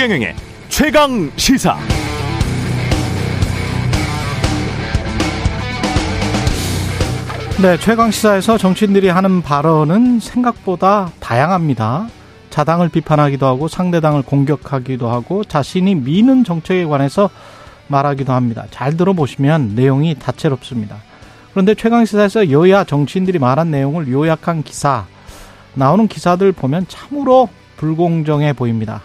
최경영의 최강 시사. 네, 최강 시사에서 정치인들이 하는 발언은 생각보다 다양합니다. 자당을 비판하기도 하고 상대당을 공격하기도 하고 자신이 미는 정책에 관해서 말하기도 합니다. 잘 들어보시면 내용이 다채롭습니다. 그런데 최강 시사에서 여야 정치인들이 말한 내용을 요약한 기사 나오는 기사들 보면 참으로 불공정해 보입니다.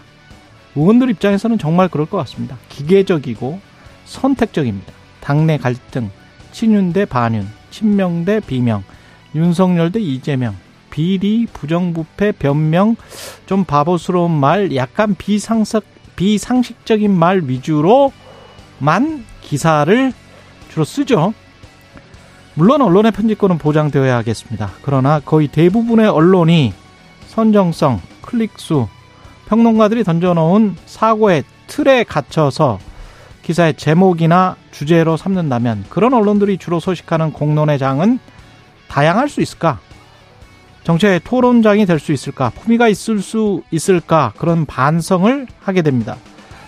의원들 입장에서는 정말 그럴 것 같습니다. 기계적이고 선택적입니다. 당내 갈등, 친윤 대 반윤, 친명 대 비명, 윤석열 대 이재명, 비리, 부정부패, 변명, 좀 바보스러운 말, 약간 비상식, 비상식적인 말 위주로 만 기사를 주로 쓰죠. 물론 언론의 편집권은 보장되어야 하겠습니다. 그러나 거의 대부분의 언론이 선정성, 클릭수, 평론가들이 던져놓은 사고의 틀에 갇혀서 기사의 제목이나 주제로 삼는다면 그런 언론들이 주로 소식하는 공론의 장은 다양할 수 있을까? 정치의 토론장이 될 수 있을까? 품위가 있을 수 있을까? 그런 반성을 하게 됩니다.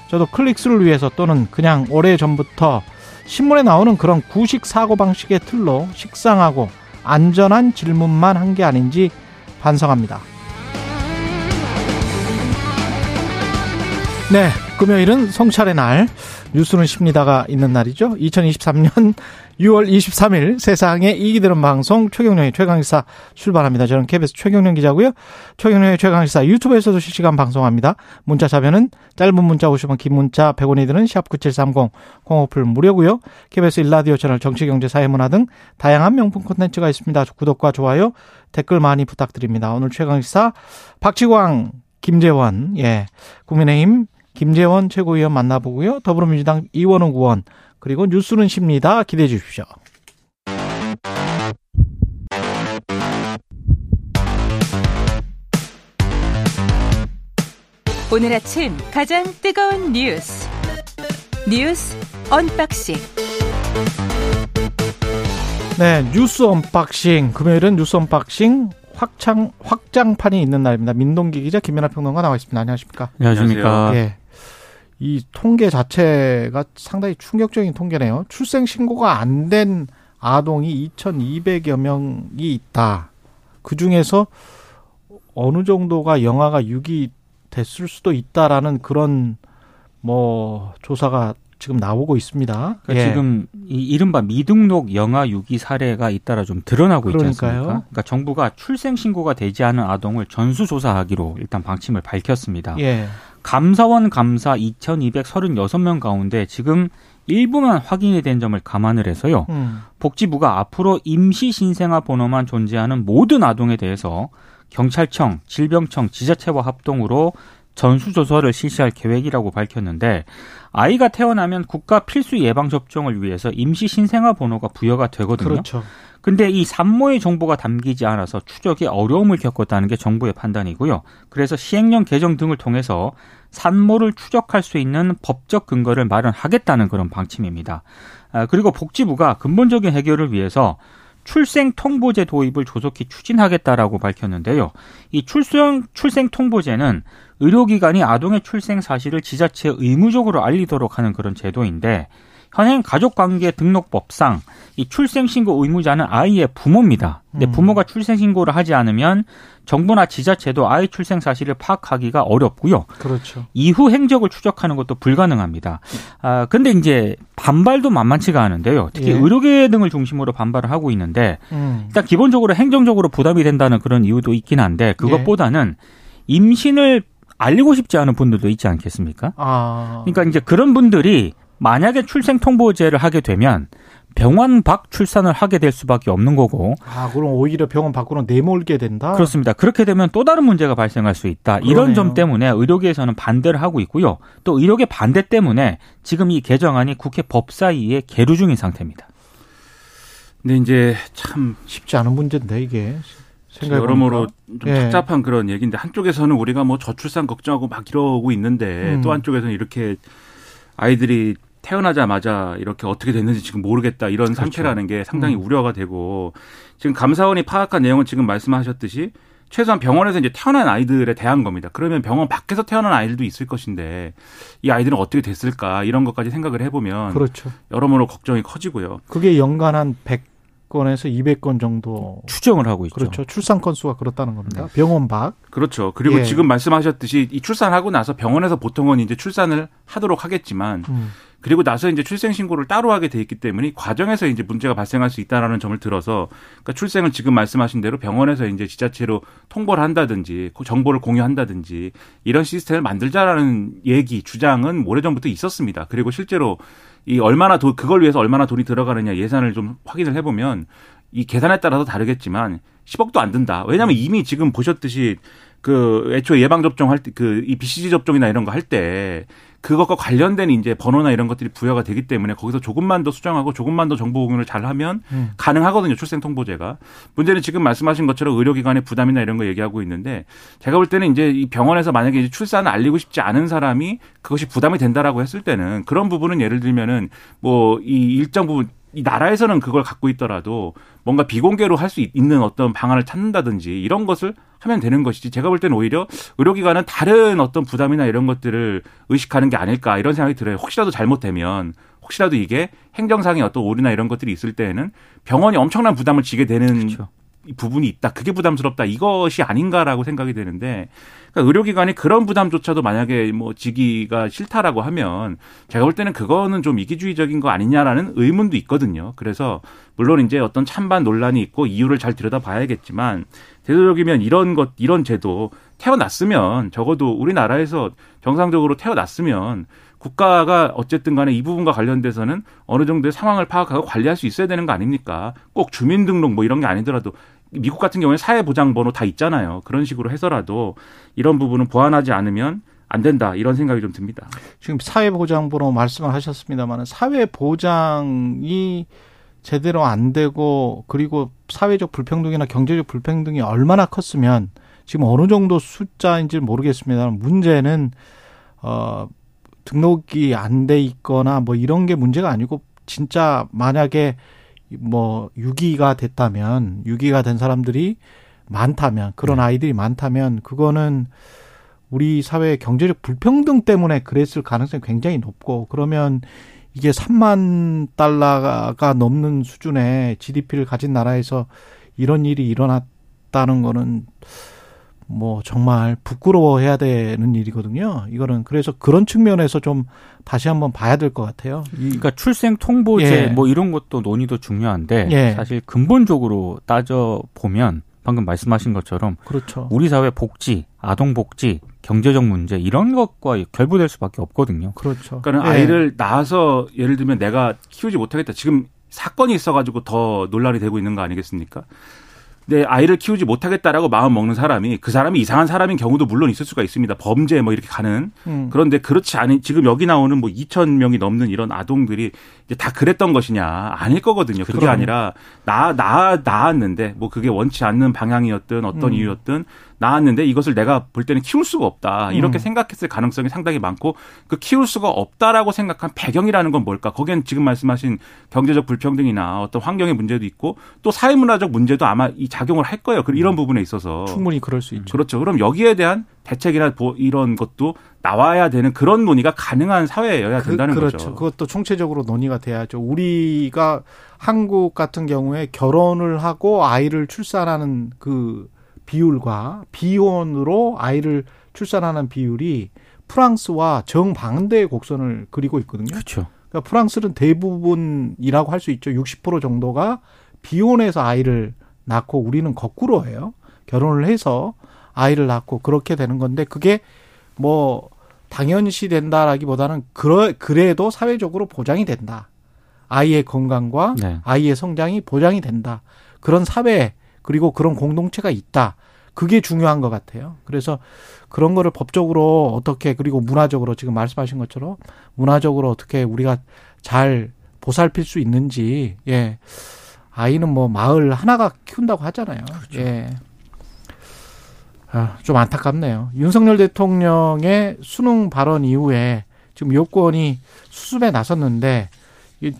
저도 클릭수를 위해서 또는 그냥 오래 전부터 신문에 나오는 그런 구식 사고 방식의 틀로 식상하고 안전한 질문만 한 게 아닌지 반성합니다. 네, 금요일은 성찰의 날, 뉴스는 십니다가 있는 날이죠. 2023년 6월 23일 세상에 이익이 되는 방송 최경령의 최강시사 출발합니다. 저는 KBS 최경령 기자고요. 최경령의 최강시사 유튜브에서도 실시간 방송합니다. 문자 자변은 짧은 문자 50원, 긴 문자 100원이 드는 샵9730 공오플 무료고요. KBS 일라디오 채널 정치 경제 사회문화 등 다양한 명품 콘텐츠가 있습니다. 구독과 좋아요, 댓글 많이 부탁드립니다. 오늘 최강시사 박지광 김재원, 예, 국민의힘 김재원 최고위원 만나보고요. 더불어민주당 이원호 의원 그리고 뉴스는 쉽니다. 기대해 주십시오. 오늘 아침 가장 뜨거운 뉴스 뉴스 언박싱 네, 뉴스 언박싱 금요일은 뉴스 언박싱 확장 확장판이 있는 날입니다. 민동기 기자 김민아 평론가 나와 있습니다. 안녕하십니까? 안녕하십니까? 예. 이 통계 자체가 상당히 충격적인 통계네요. 출생 신고가 안 된 아동이 2,200여 명이 있다. 그 중에서 어느 정도가 영아가 6이 됐을 수도 있다라는 그런 뭐 조사가 지금 나오고 있습니다. 그러니까 예. 지금 이 이른바 미등록 영아 유기 사례가 잇따라 좀 드러나고 있지 않습니까? 그러니까 정부가 출생 신고가 되지 않은 아동을 전수 조사하기로 일단 방침을 밝혔습니다. 예. 감사원 감사 2,236명 가운데 지금 일부만 확인이 된 점을 감안을 해서요. 음. 복지부가 앞으로 임시 신생아 번호만 존재하는 모든 아동에 대해서 경찰청, 질병청, 지자체와 합동으로 전수조사를 실시할 계획이라고 밝혔는데 아이가 태어나면 국가 필수 예방 접종을 위해서 임시 신생아 번호가 부여가 되거든요. 그렇죠. 근데 이 산모의 정보가 담기지 않아서 추적에 어려움을 겪었다는 게 정부의 판단이고요. 그래서 시행령 개정 등을 통해서 산모를 추적할 수 있는 법적 근거를 마련하겠다는 그런 방침입니다. 아, 그리고 복지부가 근본적인 해결을 위해서 출생 통보제 도입을 조속히 추진하겠다라고 밝혔는데요. 이 출생 출생 통보제는 의료기관이 아동의 출생 사실을 지자체에 의무적으로 알리도록 하는 그런 제도인데 현행 가족관계 등록법상 이 출생신고 의무자는 아이의 부모입니다. 근데 음. 부모가 출생신고를 하지 않으면 정부나 지자체도 아이 출생 사실을 파악하기가 어렵고요. 그렇죠. 이후 행적을 추적하는 것도 불가능합니다. 아 근데 이제 반발도 만만치가 않은데요. 특히 예. 의료계 등을 중심으로 반발을 하고 있는데 음. 일단 기본적으로 행정적으로 부담이 된다는 그런 이유도 있긴 한데 그것보다는 예. 임신을 알리고 싶지 않은 분들도 있지 않겠습니까? 아. 그러니까 이제 그런 분들이 만약에 출생 통보제를 하게 되면 병원 밖 출산을 하게 될 수밖에 없는 거고. 아, 그럼 오히려 병원 밖으로 내몰게 된다? 그렇습니다. 그렇게 되면 또 다른 문제가 발생할 수 있다. 그러네요. 이런 점 때문에 의료계에서는 반대를 하고 있고요. 또 의료계 반대 때문에 지금 이 개정안이 국회 법사위에 계류 중인 상태입니다. 근데 이제 참 쉽지 않은 문제인데 이게. 여러모로 좀 예. 착잡한 그런 얘기인데 한쪽에서는 우리가 뭐 저출산 걱정하고 막 이러고 있는데 음. 또 한쪽에서는 이렇게 아이들이 태어나자마자 이렇게 어떻게 됐는지 지금 모르겠다 이런 그렇죠. 상태라는 게 상당히 음. 우려가 되고 지금 감사원이 파악한 내용은 지금 말씀하셨듯이 최소한 병원에서 이제 태어난 아이들에 대한 겁니다. 그러면 병원 밖에서 태어난 아이들도 있을 것인데 이 아이들은 어떻게 됐을까 이런 것까지 생각을 해보면 그렇죠. 여러모로 걱정이 커지고요. 그게 연간 한 100 건에서 200건 정도 추정을 하고 있죠. 그렇죠. 출산 건수가 그렇다는 겁니다. 네. 병원 밖. 그렇죠. 그리고 예. 지금 말씀하셨듯이 이 출산하고 나서 병원에서 보통은 이제 출산을 하도록 하겠지만 음. 그리고 나서 이제 출생 신고를 따로 하게 돼 있기 때문에 과정에서 이제 문제가 발생할 수 있다라는 점을 들어서 그러니까 출생을 지금 말씀하신 대로 병원에서 이제 지자체로 통보를 한다든지 그 정보를 공유한다든지 이런 시스템을 만들자라는 얘기 주장은 오래전부터 있었습니다. 그리고 실제로 이 얼마나 돈 그걸 위해서 얼마나 돈이 들어가느냐 예산을 좀 확인을 해보면 이 계산에 따라서 다르겠지만 10억도 안 든다. 왜냐하면 이미 지금 보셨듯이 그 애초에 예방 접종할 때 그 이 BCG 접종이나 이런 거 할 때 그것과 관련된 이제 번호나 이런 것들이 부여가 되기 때문에 거기서 조금만 더 수정하고 조금만 더 정보 공유를 잘 하면 음. 가능하거든요. 출생 통보제가. 문제는 지금 말씀하신 것처럼 의료기관의 부담이나 이런 거 얘기하고 있는데 제가 볼 때는 이제 이 병원에서 만약에 이제 출산을 알리고 싶지 않은 사람이 그것이 부담이 된다라고 했을 때는 그런 부분은 예를 들면은 뭐 이 일정 부분 이 나라에서는 그걸 갖고 있더라도 뭔가 비공개로 할 수 있는 어떤 방안을 찾는다든지 이런 것을 하면 되는 것이지 제가 볼 때는 오히려 의료기관은 다른 어떤 부담이나 이런 것들을 의식하는 게 아닐까 이런 생각이 들어요. 혹시라도 잘못되면 혹시라도 이게 행정상의 어떤 오류나 이런 것들이 있을 때에는 병원이 엄청난 부담을 지게 되는 그렇죠. 부분이 있다. 그게 부담스럽다. 이것이 아닌가라고 생각이 되는데 그러니까 의료기관이 그런 부담조차도 만약에 뭐 지기가 싫다라고 하면 제가 볼 때는 그거는 좀 이기주의적인 거 아니냐라는 의문도 있거든요. 그래서 물론 이제 어떤 찬반 논란이 있고 이유를 잘 들여다봐야겠지만 되도록이면 이런 것 이런 제도 태어났으면 적어도 우리나라에서 정상적으로 태어났으면 국가가 어쨌든 간에 이 부분과 관련돼서는 어느 정도의 상황을 파악하고 관리할 수 있어야 되는 거 아닙니까? 꼭 주민등록 뭐 이런 게 아니더라도 미국 같은 경우에 사회보장번호 다 있잖아요. 그런 식으로 해서라도 이런 부분은 보완하지 않으면 안 된다 이런 생각이 좀 듭니다. 지금 사회보장번호 말씀을 하셨습니다만 사회보장이 제대로 안 되고 그리고 사회적 불평등이나 경제적 불평등이 얼마나 컸으면 지금 어느 정도 숫자인지 모르겠습니다. 문제는 어 등록이 안 돼 있거나 뭐 이런 게 문제가 아니고 진짜 만약에 뭐 유기가 됐다면 유기가 된 사람들이 많다면 그런 네. 아이들이 많다면 그거는 우리 사회의 경제적 불평등 때문에 그랬을 가능성이 굉장히 높고 그러면 이게 3만 달러가 넘는 수준의 GDP를 가진 나라에서 이런 일이 일어났다는 거는 뭐 정말 부끄러워해야 되는 일이거든요. 이거는 그래서 그런 측면에서 좀 다시 한번 봐야 될 것 같아요. 그러니까 출생 통보제 예. 뭐 이런 것도 논의도 중요한데 예. 사실 근본적으로 따져 보면 방금 말씀하신 것처럼 그렇죠. 우리 사회 복지, 아동 복지, 경제적 문제 이런 것과 결부될 수밖에 없거든요. 그렇죠. 그러니까 예. 아이를 낳아서 예를 들면 내가 키우지 못하겠다. 지금 사건이 있어가지고 더 논란이 되고 있는 거 아니겠습니까? 내 아이를 키우지 못하겠다라고 마음 먹는 사람이 그 사람이 이상한 사람인 경우도 물론 있을 수가 있습니다. 범죄 뭐 이렇게 가는. 음. 그런데 그렇지 않은 지금 여기 나오는 뭐 2천 명이 넘는 이런 아동들이 이제 다 그랬던 것이냐 아닐 거거든요. 그게 그럼. 아니라 나 나 나았는데 뭐 그게 원치 않는 방향이었든 어떤 음. 이유였든 나왔는데 이것을 내가 볼 때는 키울 수가 없다. 이렇게 음. 생각했을 가능성이 상당히 많고 그 키울 수가 없다라고 생각한 배경이라는 건 뭘까? 거기엔 지금 말씀하신 경제적 불평등이나 어떤 환경의 문제도 있고 또 사회문화적 문제도 아마 이 작용을 할 거예요. 이런 음. 부분에 있어서 충분히 그럴 수 있죠. 그렇죠. 그럼 여기에 대한 대책이나 이런 것도 나와야 되는 그런 논의가 가능한 사회여야 그, 된다는 그, 그렇죠. 거죠. 그것도 총체적으로 논의가 돼야죠. 우리가 한국 같은 경우에 결혼을 하고 아이를 출산하는 그 비율과 비혼으로 아이를 출산하는 비율이 프랑스와 정반대의 곡선을 그리고 있거든요. 그렇죠. 그러니까 프랑스는 대부분이라고 할 수 있죠. 60% 정도가 비혼해서 아이를 낳고 우리는 거꾸로 해요. 결혼을 해서 아이를 낳고 그렇게 되는 건데 그게 뭐 당연시 된다라기보다는 그러, 그래도 사회적으로 보장이 된다. 아이의 건강과 네. 아이의 성장이 보장이 된다. 그런 사회 그리고 그런 공동체가 있다. 그게 중요한 것 같아요. 그래서 그런 거를 법적으로 어떻게 그리고 문화적으로 지금 말씀하신 것처럼 문화적으로 어떻게 우리가 잘 보살필 수 있는지 예 아이는 뭐 마을 하나가 키운다고 하잖아요. 그렇죠. 예. 아, 좀 안타깝네요. 윤석열 대통령의 수능 발언 이후에 지금 요건이 수습에 나섰는데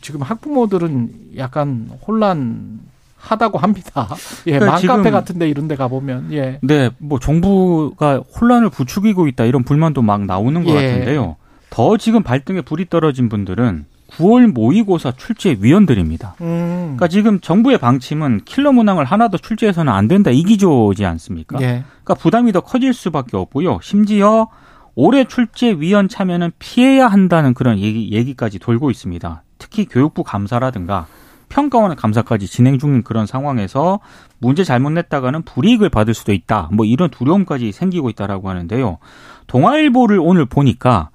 지금 학부모들은 약간 혼란 하다고 합니다. 예, 그러니까 맘카페 같은데 이런 데 가 보면, 예. 네, 뭐 정부가 혼란을 부추기고 있다 이런 불만도 막 나오는 것 예. 같은데요. 더 지금 발등에 불이 떨어진 분들은 9월 모의고사 출제 위원들입니다. 음. 그러니까 지금 정부의 방침은 킬러 문항을 하나도 출제해서는 안 된다 이 기조지 않습니까? 예. 그러니까 부담이 더 커질 수밖에 없고요. 심지어 올해 출제 위원 참여는 피해야 한다는 그런 얘기, 얘기까지 돌고 있습니다. 특히 교육부 감사라든가 평가원의 감사까지 진행 중인 그런 상황에서 문제 잘못 냈다가는 불이익을 받을 수도 있다. 뭐 이런 두려움까지 생기고 있다라고 하는데요. 동아일보를 오늘 보니까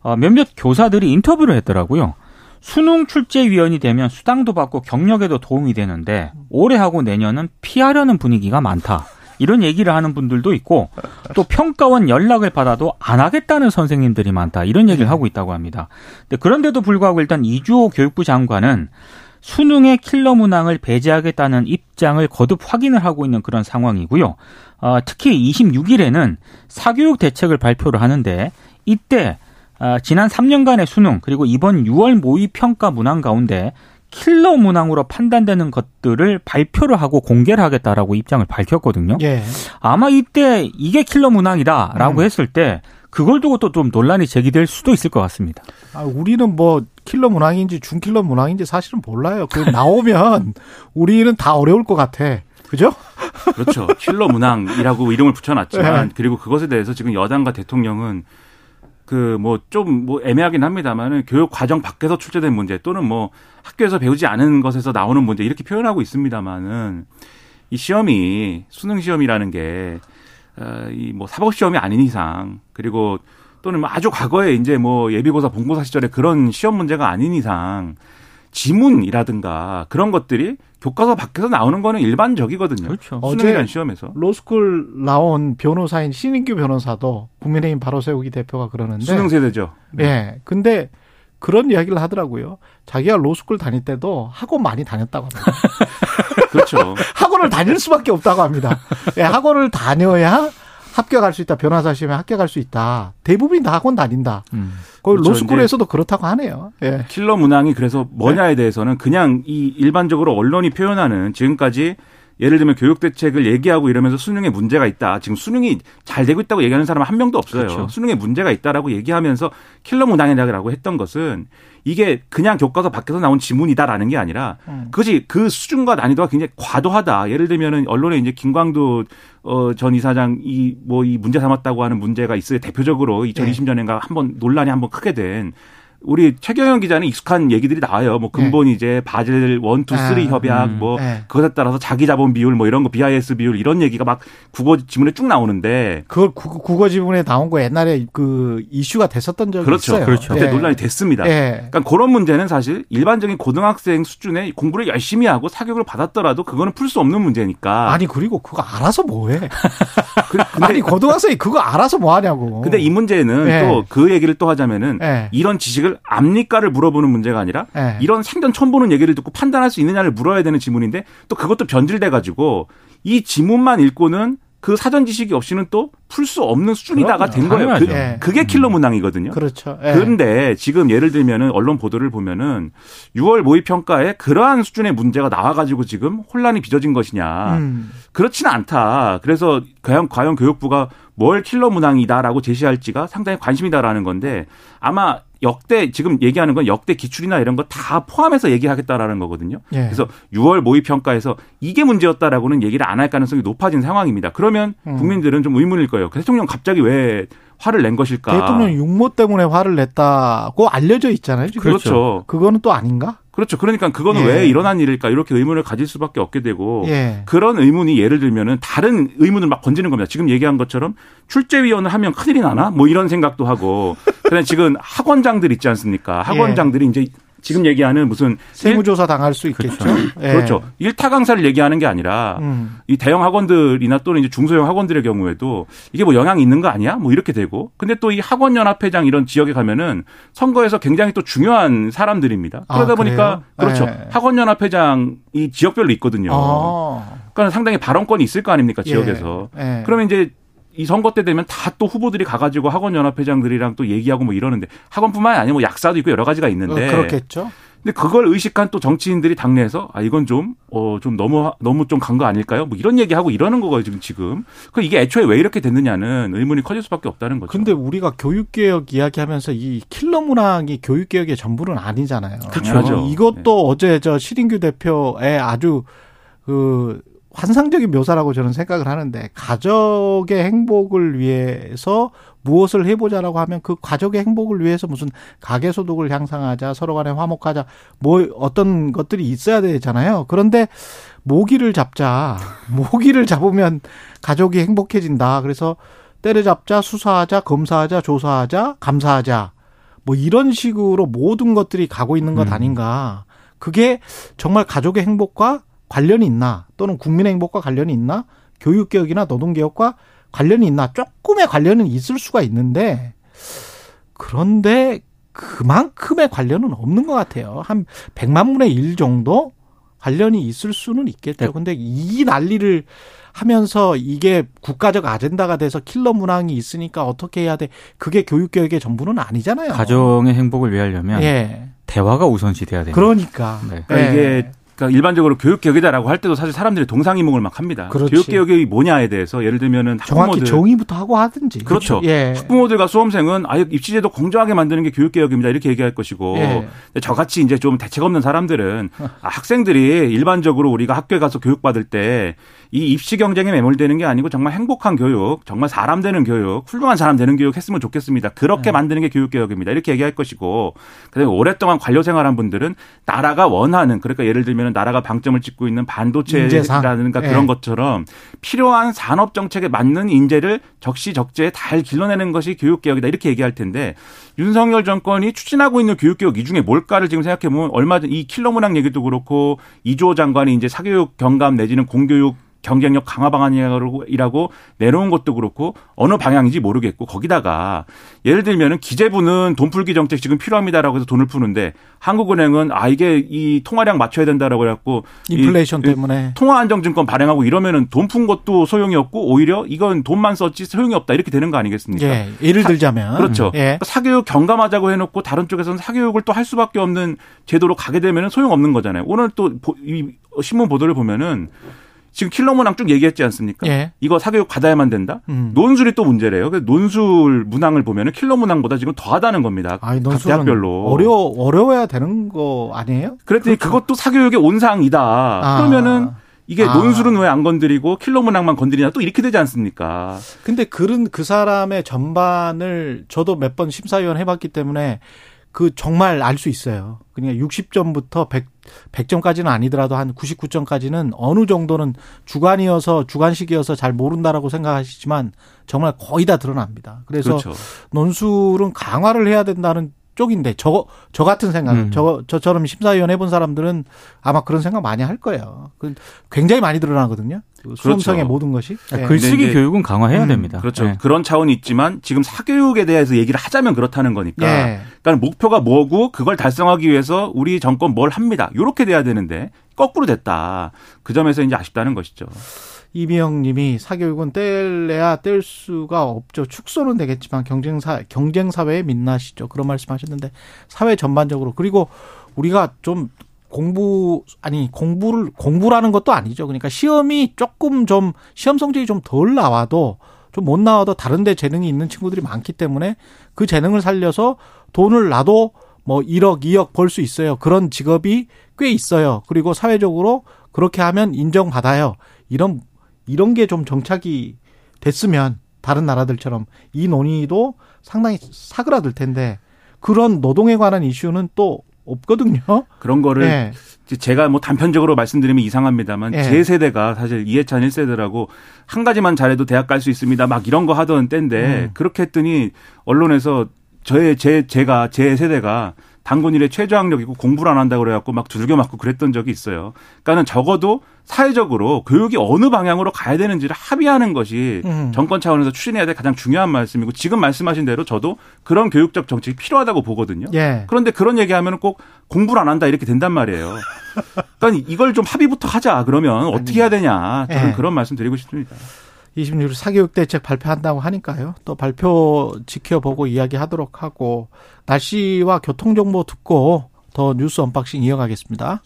어, 몇몇 교사들이 인터뷰를 했더라고요. 수능 출제위원이 되면 수당도 받고 경력에도 도움이 되는데 올해하고 내년은 피하려는 분위기가 많다. 이런 얘기를 하는 분들도 있고 또 평가원 연락을 받아도 안 하겠다는 선생님들이 많다. 이런 얘기를 하고 있다고 합니다. 그런데도 불구하고 일단 이주호 교육부 장관은 수능의 킬러 문항을 배제하겠다는 입장을 거듭 확인을 하고 있는 그런 상황이고요. 어, 특히 26일에는 사교육 대책을 발표를 하는데 이때 어, 지난 3년간의 수능 그리고 이번 6월 모의 평가 문항 가운데 킬러 문항으로 판단되는 것들을 발표를 하고 공개를 하겠다라고 입장을 밝혔거든요. 예. 아마 이때 이게 킬러 문항이다라고 음. 했을 때 그걸 두고 또 좀 논란이 제기될 수도 있을 것 같습니다. 아, 우리는 뭐 킬러 문항인지 중킬러 문항인지 사실은 몰라요. 그 나오면 우리는 다 어려울 것 같아. 그죠? 그렇죠. 킬러 문항이라고 이름을 붙여놨지만 네. 그리고 그것에 대해서 지금 여당과 대통령은 그 뭐 좀뭐 뭐 애매하긴 합니다만은 교육 과정 밖에서 출제된 문제 또는 뭐 학교에서 배우지 않은 것에서 나오는 문제 이렇게 표현하고 있습니다만은 이 시험이 수능 시험이라는 게 어, 이뭐 사법 시험이 아닌 이상 그리고 또는 뭐 아주 과거에 이제 뭐 예비고사 본고사 시절에 그런 시험 문제가 아닌 이상 지문이라든가 그런 것들이 교과서 밖에서 나오는 거는 일반적이거든요. 그렇죠. 수능이란 시험에서. 로스쿨 나온 변호사인 신인규 변호사도 국민의힘 바로 세우기 대표가 그러는데 수능 세대죠. 네. 네. 근데 그런 이야기를 하더라고요. 자기가 로스쿨 다닐 때도 학원 많이 다녔다고 합니다. 그렇죠. 학원을 다닐 수밖에 없다고 합니다. 네, 학원을 다녀야 합격할 수 있다. 변호사 시험에 합격할 수 있다. 대부분이 다 학원 다닌다. 음. 거기 그렇죠. 로스쿨에서도 그렇다고 하네요. 예. 킬러 문항이 그래서 뭐냐에 네. 대해서는 그냥 이 일반적으로 언론이 표현하는 지금까지 예를 들면 교육 대책을 얘기하고 이러면서 수능에 문제가 있다. 지금 수능이 잘 되고 있다고 얘기하는 사람은 한 명도 없어요. 그렇죠. 수능에 문제가 있다라고 얘기하면서 킬러 문항이라고 했던 것은 이게 그냥 교과서 밖에서 나온 지문이다라는 게 아니라 음. 그것이 그 수준과 난이도가 굉장히 과도하다. 예를 들면은 언론에 이제 김광도 어, 전 이사장 이 뭐이 뭐 이 문제 삼았다고 하는 문제가 있어요. 대표적으로 2020년인가 네. 한번 논란이 한번 크게 된 우리 최경영 기자는 익숙한 얘기들이 나와요. 뭐 근본 네. 이제 바젤 1, 2, 3 협약 음, 뭐 네. 그것에 따라서 자기 자본 비율 뭐 이런 거 BIS 비율 이런 얘기가 막 국어 지문에 쭉 나오는데 그걸 국어 지문에 나온 거 옛날에 그 이슈가 됐었던 적이 그렇죠. 있어요. 그렇죠. 그때 네. 논란이 됐습니다. 네. 그러니까 그런 문제는 사실 일반적인 고등학생 수준의 공부를 열심히 하고 사교육을 받았더라도 그거는 풀 수 없는 문제니까. 아니 그리고 그거 알아서 뭐 해? 그, 근데 아니 고등학생이 그거 알아서 뭐 하냐고. 근데 이 문제는 네. 또그 얘기를 또 하자면은 네. 이런 지식 을 압니까를 물어보는 문제가 아니라 네. 이런 생전 처음 보는 얘기를 듣고 판단할 수 있느냐를 물어야 되는 지문인데 또 그것도 변질돼 가지고 이 지문만 읽고는 그 사전 지식이 없이는 또 풀 수 없는 수준이다가 된 거예요. 그, 네. 그게 킬러 문항이거든요. 그렇죠. 네. 그런데 지금 예를 들면은 언론 보도를 보면은 6월 모의 평가에 그러한 수준의 문제가 나와가지고 지금 혼란이 빚어진 것이냐. 음. 그렇지는 않다. 그래서 과연, 과연 교육부가 뭘 킬러 문항이다라고 제시할지가 상당히 관심이다라는 건데 아마 역대 지금 얘기하는 건 역대 기출이나 이런 거 다 포함해서 얘기하겠다라는 거거든요. 예. 그래서 6월 모의 평가에서 이게 문제였다라고는 얘기를 안 할 가능성이 높아진 상황입니다. 그러면 음. 국민들은 좀 의문일 거예요. 그 대통령 갑자기 왜 화를 낸 것일까? 대통령 육모 때문에 화를 냈다고 알려져 있잖아요. 지금. 그렇죠. 그거는 또 아닌가? 그렇죠. 그러니까 그거는 예. 왜 일어난 일일까 이렇게 의문을 가질 수밖에 없게 되고 예. 그런 의문이 예를 들면은 다른 의문을 막 건지는 겁니다. 지금 얘기한 것처럼 출제위원을 하면 큰일이 나나? 뭐 이런 생각도 하고 그다음에 지금 학원장들 있지 않습니까? 학원장들이 예. 이제 지금 얘기하는 무슨 세무조사 당할 수 있겠죠. 그렇죠. 예. 그렇죠. 일타 강사를 얘기하는 게 아니라 음. 이 대형 학원들이나 또는 이제 중소형 학원들의 경우에도 이게 뭐 영향이 있는 거 아니야? 뭐 이렇게 되고. 근데 또 이 학원 연합회장 이런 지역에 가면은 선거에서 굉장히 또 중요한 사람들입니다. 아, 그러다 아, 보니까 그렇죠. 예. 학원 연합회장 이 지역별로 있거든요. 아. 그러니까 상당히 발언권이 있을 거 아닙니까 지역에서. 예. 예. 그러면 이제 이 선거 때 되면 다 또 후보들이 가가지고 학원 연합회장들이랑 또 얘기하고 뭐 이러는데 학원뿐만이 아니고 뭐 약사도 있고 여러 가지가 있는데 어, 그렇겠죠. 근데 그걸 의식한 또 정치인들이 당내에서 아 이건 좀 어 좀 너무 너무 좀 간 거 아닐까요? 뭐 이런 얘기하고 이러는 거가 지금 지금. 그 이게 애초에 왜 이렇게 됐느냐는 의문이 커질 수밖에 없다는 거죠. 근데 우리가 교육 개혁 이야기하면서 이 킬러 문항이 교육 개혁의 전부는 아니잖아요. 그렇죠. 어, 이것도 어제 저 시린규 대표의 아주 그 환상적인 묘사라고 저는 생각을 하는데 가족의 행복을 위해서 무엇을 해보자라고 하면 그 가족의 행복을 위해서 무슨 가계 소득을 향상하자 서로 간에 화목하자 뭐 어떤 것들이 있어야 되잖아요. 그런데 모기를 잡자 모기를 잡으면 가족이 행복해진다. 그래서 때려잡자 수사하자 검사하자 조사하자 감사하자 뭐 이런 식으로 모든 것들이 가고 있는 것 음. 아닌가. 그게 정말 가족의 행복과 관련이 있나 또는 국민의 행복과 관련이 있나 교육개혁이나 노동개혁과 관련이 있나 조금의 관련은 있을 수가 있는데 그런데 그만큼의 관련은 없는 것 같아요. 한 100만 분의 1 정도 관련이 있을 수는 있겠죠. 네. 근데 이 난리를 하면서 이게 국가적 아젠다가 돼서 킬러 문항이 있으니까 어떻게 해야 돼? 그게 교육 개혁의 전부는 아니잖아요. 가정의 행복을 위하려면 예. 대화가 우선시 돼야 됩니다. 그러니까. 네. 그러니까 예. 이게 그러니까 일반적으로 교육개혁이다라고 할 때도 사실 사람들이 동상이몽을 막 합니다. 그렇지. 교육개혁이 뭐냐에 대해서 예를 들면은 정확히 학부모들 정의부터 하고 하든지. 그렇죠. 예. 학부모들과 수험생은 아예 입시제도 공정하게 만드는 게 교육개혁입니다. 이렇게 얘기할 것이고 예. 저같이 이제 좀 대책 없는 사람들은 아, 학생들이 일반적으로 우리가 학교에 가서 교육받을 때 이 입시 경쟁에 매몰되는 게 아니고 정말 행복한 교육, 정말 사람 되는 교육, 훌륭한 사람 되는 교육 했으면 좋겠습니다. 그렇게 네. 만드는 게 교육 개혁입니다. 이렇게 얘기할 것이고 그다음에 오랫동안 관료 생활한 분들은 나라가 원하는 그러니까 예를 들면 나라가 방점을 찍고 있는 반도체라든가 인재상. 그런 예. 것처럼 필요한 산업 정책에 맞는 인재를 적시적재에 잘 길러내는 것이 교육 개혁이다 이렇게 얘기할 텐데 윤석열 정권이 추진하고 있는 교육 개혁 이 중에 뭘까를 지금 생각해 보면 얼마 전 이 킬러 문항 얘기도 그렇고 이주호 장관이 이제 사교육 경감 내지는 공교육 경쟁력 강화 방안이라고 내놓은 것도 그렇고 어느 방향인지 모르겠고 거기다가 예를 들면은 기재부는 돈 풀기 정책 지금 필요합니다라고 해서 돈을 푸는데 한국은행은 아 이게 이 통화량 맞춰야 된다라고 해갖고 이- 인플레이션 이 때문에. 통화 안정증권 발행하고 이러면은 돈 푼 것도 소용이 없고 오히려 이건 돈만 썼지 소용이 없다 이렇게 되는 거 아니겠습니까? 예. 예를 들자면. 그렇죠. 예. 사교육 경감하자고 해놓고 다른 쪽에서는 사교육을 또 할 수밖에 없는 제도로 가게 되면은 소용없는 거잖아요. 오늘 또 이 신문 보도를 보면은 지금 킬러 문항 쭉 얘기했지 않습니까? 예. 이거 사교육 받아야만 된다. 음. 논술이 또 문제래요. 그 논술 문항을 보면은 킬러 문항보다 지금 더하다는 겁니다. 아니, 각 논술은 대학별로. 어려 어려워야 되는 거 아니에요? 그랬더니 그것도 사교육의 온상이다. 아. 그러면은 이게 아. 논술은 왜 안 건드리고 킬러 문항만 건드리냐 또 이렇게 되지 않습니까? 근데 그런 그 사람의 전반을 저도 몇 번 심사위원 해봤기 때문에 그 정말 알 수 있어요. 그러니까 60점부터 100, 100점까지는 아니더라도 한 99점까지는 어느 정도는 주관이어서 주관식이어서 잘 모른다라고 생각하시지만 정말 거의 다 드러납니다. 그래서 그렇죠. 논술은 강화를 해야 된다는 쪽인데 저, 저 같은 생각, 음. 저, 저처럼 심사위원 해본 사람들은 아마 그런 생각 많이 할 거예요. 그 굉장히 많이 드러나거든요. 그 수험생의 그렇죠. 모든 것이. 예. 글쓰기 이제- 교육은 강화해야 음, 됩니다. 그렇죠. 네. 그런 차원이 있지만 지금 사교육에 대해서 얘기를 하자면 그렇다는 거니까. 예. 그러니까 목표가 뭐고 그걸 달성하기 위해서 우리 정권 뭘 합니다. 이렇게 돼야 되는데 거꾸로 됐다. 그 점에서 이제 아쉽다는 것이죠. 이미영 님이 사교육은 뗄래야 뗄 수가 없죠. 축소는 되겠지만 경쟁사, 경쟁사회의 민낯이죠. 그런 말씀 하셨는데 사회 전반적으로. 그리고 우리가 좀 공부, 아니, 공부를, 공부라는 것도 아니죠. 그러니까 시험이 조금 좀, 시험 성적이 좀 덜 나와도 좀 못 나와도 다른데 재능이 있는 친구들이 많기 때문에 그 재능을 살려서 돈을 나도 뭐 1억, 2억 벌 수 있어요. 그런 직업이 꽤 있어요. 그리고 사회적으로 그렇게 하면 인정받아요. 이런 이런 게 좀 정착이 됐으면 다른 나라들처럼 이 논의도 상당히 사그라들 텐데 그런 노동에 관한 이슈는 또 없거든요. 그런 거를 예. 이제 제가 뭐 단편적으로 말씀드리면 이상합니다만 예. 제 세대가 사실 이해찬 1세대라고 한 가지만 잘해도 대학 갈 수 있습니다. 막 이런 거 하던 때인데 음. 그렇게 했더니 언론에서 저의 제 제가 제 세대가 당군일에 최저학력이고 공부를 안 한다고 그래갖고 막 두들겨 맞고 그랬던 적이 있어요. 그러니까는 적어도 사회적으로 교육이 어느 방향으로 가야 되는지를 합의하는 것이 음. 정권 차원에서 추진해야 될 가장 중요한 말씀이고 지금 말씀하신 대로 저도 그런 교육적 정책이 필요하다고 보거든요. 예. 그런데 그런 얘기하면 꼭 공부를 안 한다 이렇게 된단 말이에요. 그러니까 이걸 좀 합의부터 하자 그러면 어떻게 해야 되냐 저는 예. 그런 말씀 드리고 싶습니다. 26일 사교육 대책 발표한다고 하니까요. 또 발표 지켜보고 이야기하도록 하고 날씨와 교통 정보 듣고 더 뉴스 언박싱 이어가겠습니다.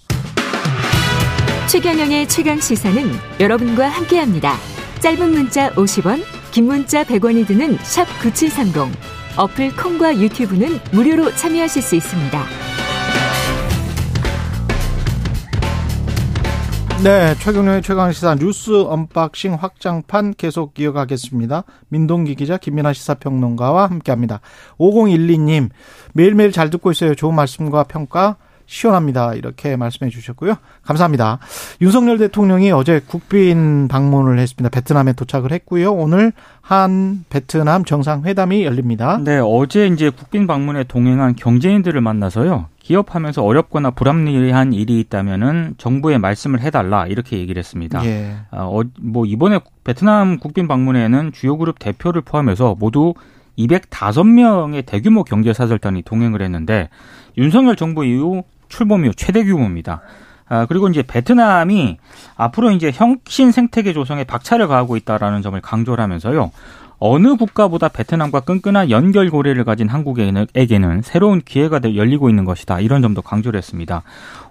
최경영의 최강 시사는 여러분과 함께합니다. 짧은 문자 50원, 긴 문자 100원이 드는 샵 9730. 어플 콩과 유튜브는 무료로 참여하실 수 있습니다. 네, 최경영의 최강 시사 뉴스 언박싱 확장판 계속 이어가겠습니다. 민동기 기자, 김민아 시사평론가와 함께합니다. 5012님, 매일매일 잘 듣고 있어요. 좋은 말씀과 평가 시원합니다. 이렇게 말씀해 주셨고요. 감사합니다. 윤석열 대통령이 어제 국빈 방문을 했습니다. 베트남에 도착을 했고요. 오늘 한 베트남 정상회담이 열립니다. 네, 어제 이제 국빈 방문에 동행한 경제인들을 만나서요. 기업하면서 어렵거나 불합리한 일이 있다면은 정부에 말씀을 해달라 이렇게 얘기를 했습니다. 예. 어, 뭐 이번에 베트남 국빈 방문에는 주요 그룹 대표를 포함해서 모두 205명의 대규모 경제 사절단이 동행을 했는데 윤석열 정부 이후 출범 이후 최대 규모입니다. 아, 그리고 이제 베트남이 앞으로 이제 혁신 생태계 조성에 박차를 가하고 있다라는 점을 강조를 하면서요. 어느 국가보다 베트남과 끈끈한 연결고리를 가진 한국에게는 새로운 기회가 열리고 있는 것이다. 이런 점도 강조를 했습니다.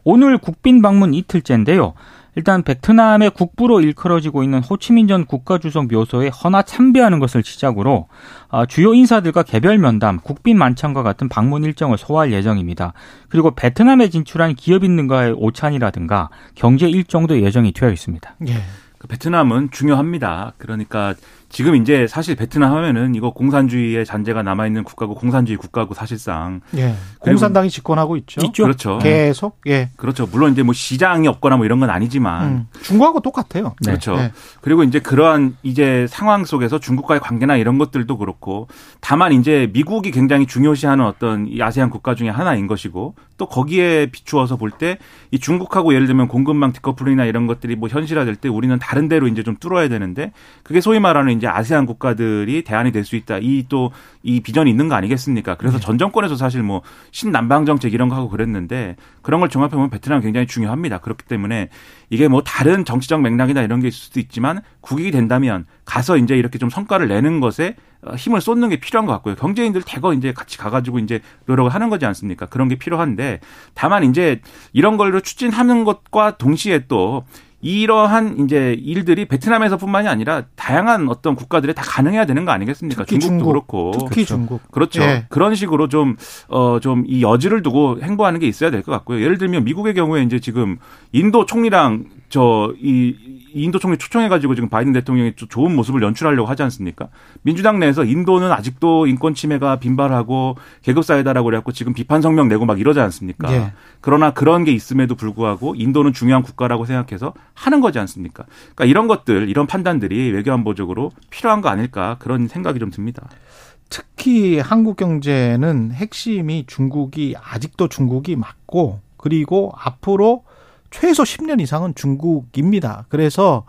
오늘 국빈 방문 이틀째인데요. 일단 베트남의 국부로 일컬어지고 있는 호치민 전 국가주석 묘소에 헌화 참배하는 것을 시작으로 아, 주요 인사들과 개별 면담, 국빈 만찬과 같은 방문 일정을 소화할 예정입니다. 그리고 베트남에 진출한 기업 있는가의 오찬이라든가 경제 일정도 예정이 되어 있습니다. 예. 그 베트남은 중요합니다. 그러니까 지금 이제 사실 베트남 하면은 이거 공산주의의 잔재가 남아 있는 국가고 공산주의 국가고 사실상 예. 공산당이 집권하고 있죠. 있죠. 그렇죠. 계속 예. 그렇죠. 물론 이제 뭐 시장이 없거나 뭐 이런 건 아니지만 음. 중국하고 똑같아요. 네. 그렇죠. 네. 그리고 이제 그러한 이제 상황 속에서 중국과의 관계나 이런 것들도 그렇고 다만 이제 미국이 굉장히 중요시하는 어떤 이 아세안 국가 중에 하나인 것이고 또 거기에 비추어서 볼 때 이 중국하고 예를 들면 공급망 디커플링이나 이런 것들이 뭐 현실화될 때 우리는 다른 데로 이제 좀 뚫어야 되는데 그게 소위 말하는 이제 아세안 국가들이 대안이 될 수 있다. 이 또이 이 비전이 있는 거 아니겠습니까? 그래서 네. 전 정권에서 사실 뭐 신남방 정책 이런 거 하고 그랬는데 그런 걸 종합해 보면 베트남 굉장히 중요합니다. 그렇기 때문에 이게 뭐 다른 정치적 맥락이나 이런 게 있을 수도 있지만 국익이 된다면 가서 이제 이렇게 좀 성과를 내는 것에 어, 힘을 쏟는 게 필요한 것 같고요. 경제인들 대거 이제 같이 가가지고 이제 노력을 하는 거지 않습니까? 그런 게 필요한데 다만 이제 이런 걸로 추진하는 것과 동시에 또 이러한 이제 일들이 베트남에서뿐만이 아니라 다양한 어떤 국가들에 다 가능해야 되는 거 아니겠습니까? 중국도 중국. 그렇고 특히 그렇죠. 중국 그렇죠. 예. 그런 식으로 좀 어 좀 이 여지를 두고 행보하는 게 있어야 될 것 같고요. 예를 들면 미국의 경우에 이제 지금 인도 총리랑 저 이 인도 총리 초청해가지고 지금 바이든 대통령이 좋은 모습을 연출하려고 하지 않습니까? 민주당 내에서 인도는 아직도 인권 침해가 빈발하고 계급 사회다라고 그래갖고 지금 비판 성명 내고 막 이러지 않습니까? 네. 그러나 그런 게 있음에도 불구하고 인도는 중요한 국가라고 생각해서 하는 거지 않습니까? 그러니까 이런 것들, 이런 판단들이 외교안보적으로 필요한 거 아닐까 그런 생각이 좀 듭니다. 특히 한국 경제는 핵심이 중국이 아직도 중국이 맞고 그리고 앞으로 최소 10년 이상은 중국입니다. 그래서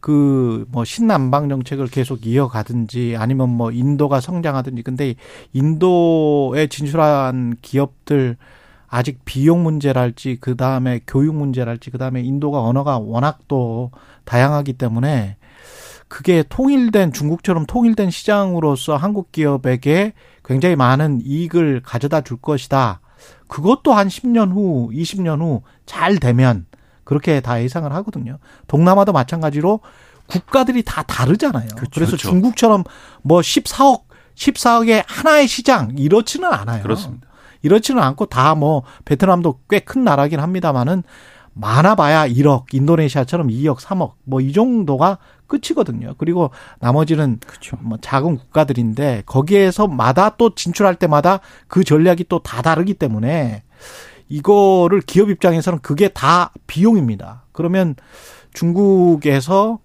그 뭐 신남방 정책을 계속 이어가든지 아니면 뭐 인도가 성장하든지 근데 인도에 진출한 기업들 아직 비용 문제랄지 그 다음에 교육 문제랄지 그 다음에 인도가 언어가 워낙 또 다양하기 때문에 그게 통일된 중국처럼 통일된 시장으로서 한국 기업에게 굉장히 많은 이익을 가져다 줄 것이다. 그것도 한 10년 후, 20년 후 잘 되면 그렇게 다 예상을 하거든요. 동남아도 마찬가지로 국가들이 다 다르잖아요. 그렇죠. 그래서 그렇죠. 중국처럼 뭐 14억, 14억의 하나의 시장 이렇지는 않아요. 그렇습니다. 이렇지는 않고 다 뭐 베트남도 꽤 큰 나라긴 합니다만은 많아봐야 1억, 인도네시아처럼 2억, 3억 뭐 이 정도가 끝이거든요. 그리고 나머지는 그렇죠. 뭐 작은 국가들인데 거기에서마다 또 진출할 때마다 그 전략이 또 다 다르기 때문에 이거를 기업 입장에서는 그게 다 비용입니다. 그러면 중국에서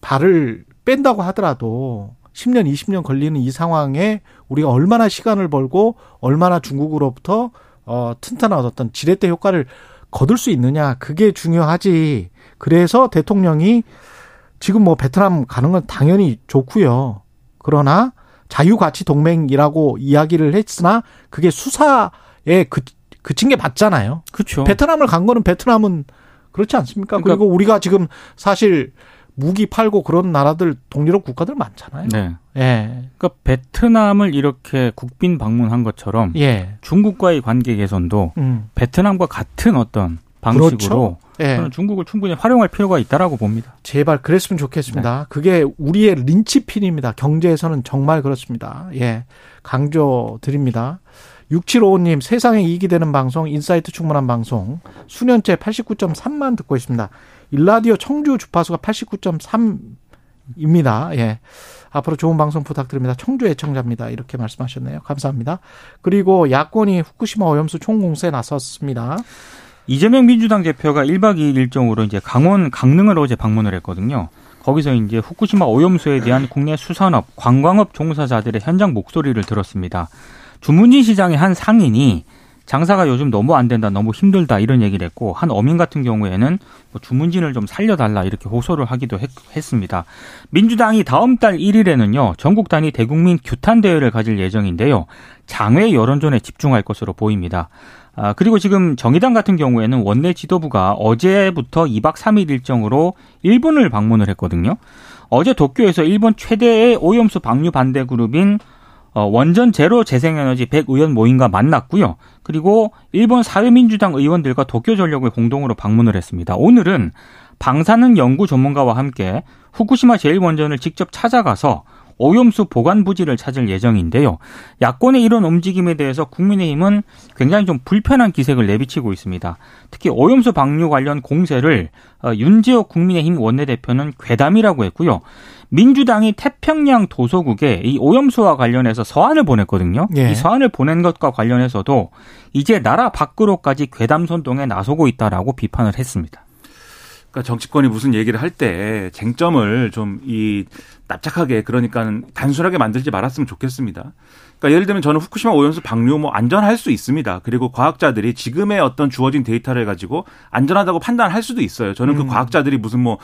발을 뺀다고 하더라도 10년, 20년 걸리는 이 상황에 우리가 얼마나 시간을 벌고 얼마나 중국으로부터 어, 튼튼한 어떤 지렛대 효과를 거둘 수 있느냐. 그게 중요하지. 그래서 대통령이 지금 뭐 베트남 가는 건 당연히 좋고요. 그러나 자유가치 동맹이라고 이야기를 했으나 그게 수사에 그 그친 게 맞잖아요. 그렇죠. 베트남을 간 거는 베트남은 그렇지 않습니까? 그러니까 그리고 우리가 지금 사실 무기 팔고 그런 나라들 동유럽 국가들 많잖아요. 네. 예. 그러니까 베트남을 이렇게 국빈 방문한 것처럼 예. 중국과의 관계 개선도 음. 베트남과 같은 어떤 방식으로 그렇죠. 예. 저는 중국을 충분히 활용할 필요가 있다라고 봅니다. 제발 그랬으면 좋겠습니다. 그게 우리의 린치핀입니다. 경제에서는 정말 그렇습니다. 예. 강조 드립니다. 6755님, 세상에 이익이 되는 방송, insight 충분한 방송, 수년째 89.3만 듣고 있습니다. 1라디오 청주 주파수가 89.3입니다. 예. 앞으로 좋은 방송 부탁드립니다. 청주 애청자입니다. 이렇게 말씀하셨네요. 감사합니다. 그리고 야권이 후쿠시마 오염수 총공세에 나섰습니다. 이재명 민주당 대표가 1박 2일 일정으로 이제 강원 강릉을 어제 방문을 했거든요. 거기서 이제 후쿠시마 오염수에 대한 국내 수산업, 관광업 종사자들의 현장 목소리를 들었습니다. 주문진 시장의 한 상인이 장사가 요즘 너무 안 된다, 너무 힘들다 이런 얘기를 했고 한 어민 같은 경우에는 뭐 주문진을 좀 살려달라 이렇게 호소를 하기도 했, 습니다 민주당이 다음 달 1일에는요 전국 단위 대국민 규탄 대회를 가질 예정인데요 장외 여론전에 집중할 것으로 보입니다. 아, 그리고 지금 정의당 같은 경우에는 원내 지도부가 어제부터 2박 3일 일정으로 일본을 방문을 했거든요. 어제 도쿄에서 일본 최대의 오염수 방류 반대 그룹인 어, 원전 제로 재생에너지 100 의원 모임과 만났고요. 그리고 일본 사회민주당 의원들과 도쿄전력을 공동으로 방문을 했습니다. 오늘은 방사능 연구 전문가와 함께 후쿠시마 제1원전을 직접 찾아가서 오염수 보관 부지를 찾을 예정인데요. 야권의 이런 움직임에 대해서 국민의힘은 굉장히 좀 불편한 기색을 내비치고 있습니다. 특히 오염수 방류 관련 공세를 어, 윤재호 국민의힘 원내대표는 괴담이라고 했고요. 민주당이 태평양 도서국에 이 오염수와 관련해서 서한을 보냈거든요. 예. 이 서한을 보낸 것과 관련해서도 이제 나라 밖으로까지 괴담 선동에 나서고 있다라고 비판을 했습니다. 그러니까 정치권이 무슨 얘기를 할 때 쟁점을 좀 이 납작하게 그러니까 단순하게 만들지 말았으면 좋겠습니다. 그러니까 예를 들면 저는 후쿠시마 오염수 방류 뭐 안전할 수 있습니다. 그리고 과학자들이 지금의 어떤 주어진 데이터를 가지고 안전하다고 판단할 수도 있어요. 저는 그 음. 과학자들이 무슨 뭐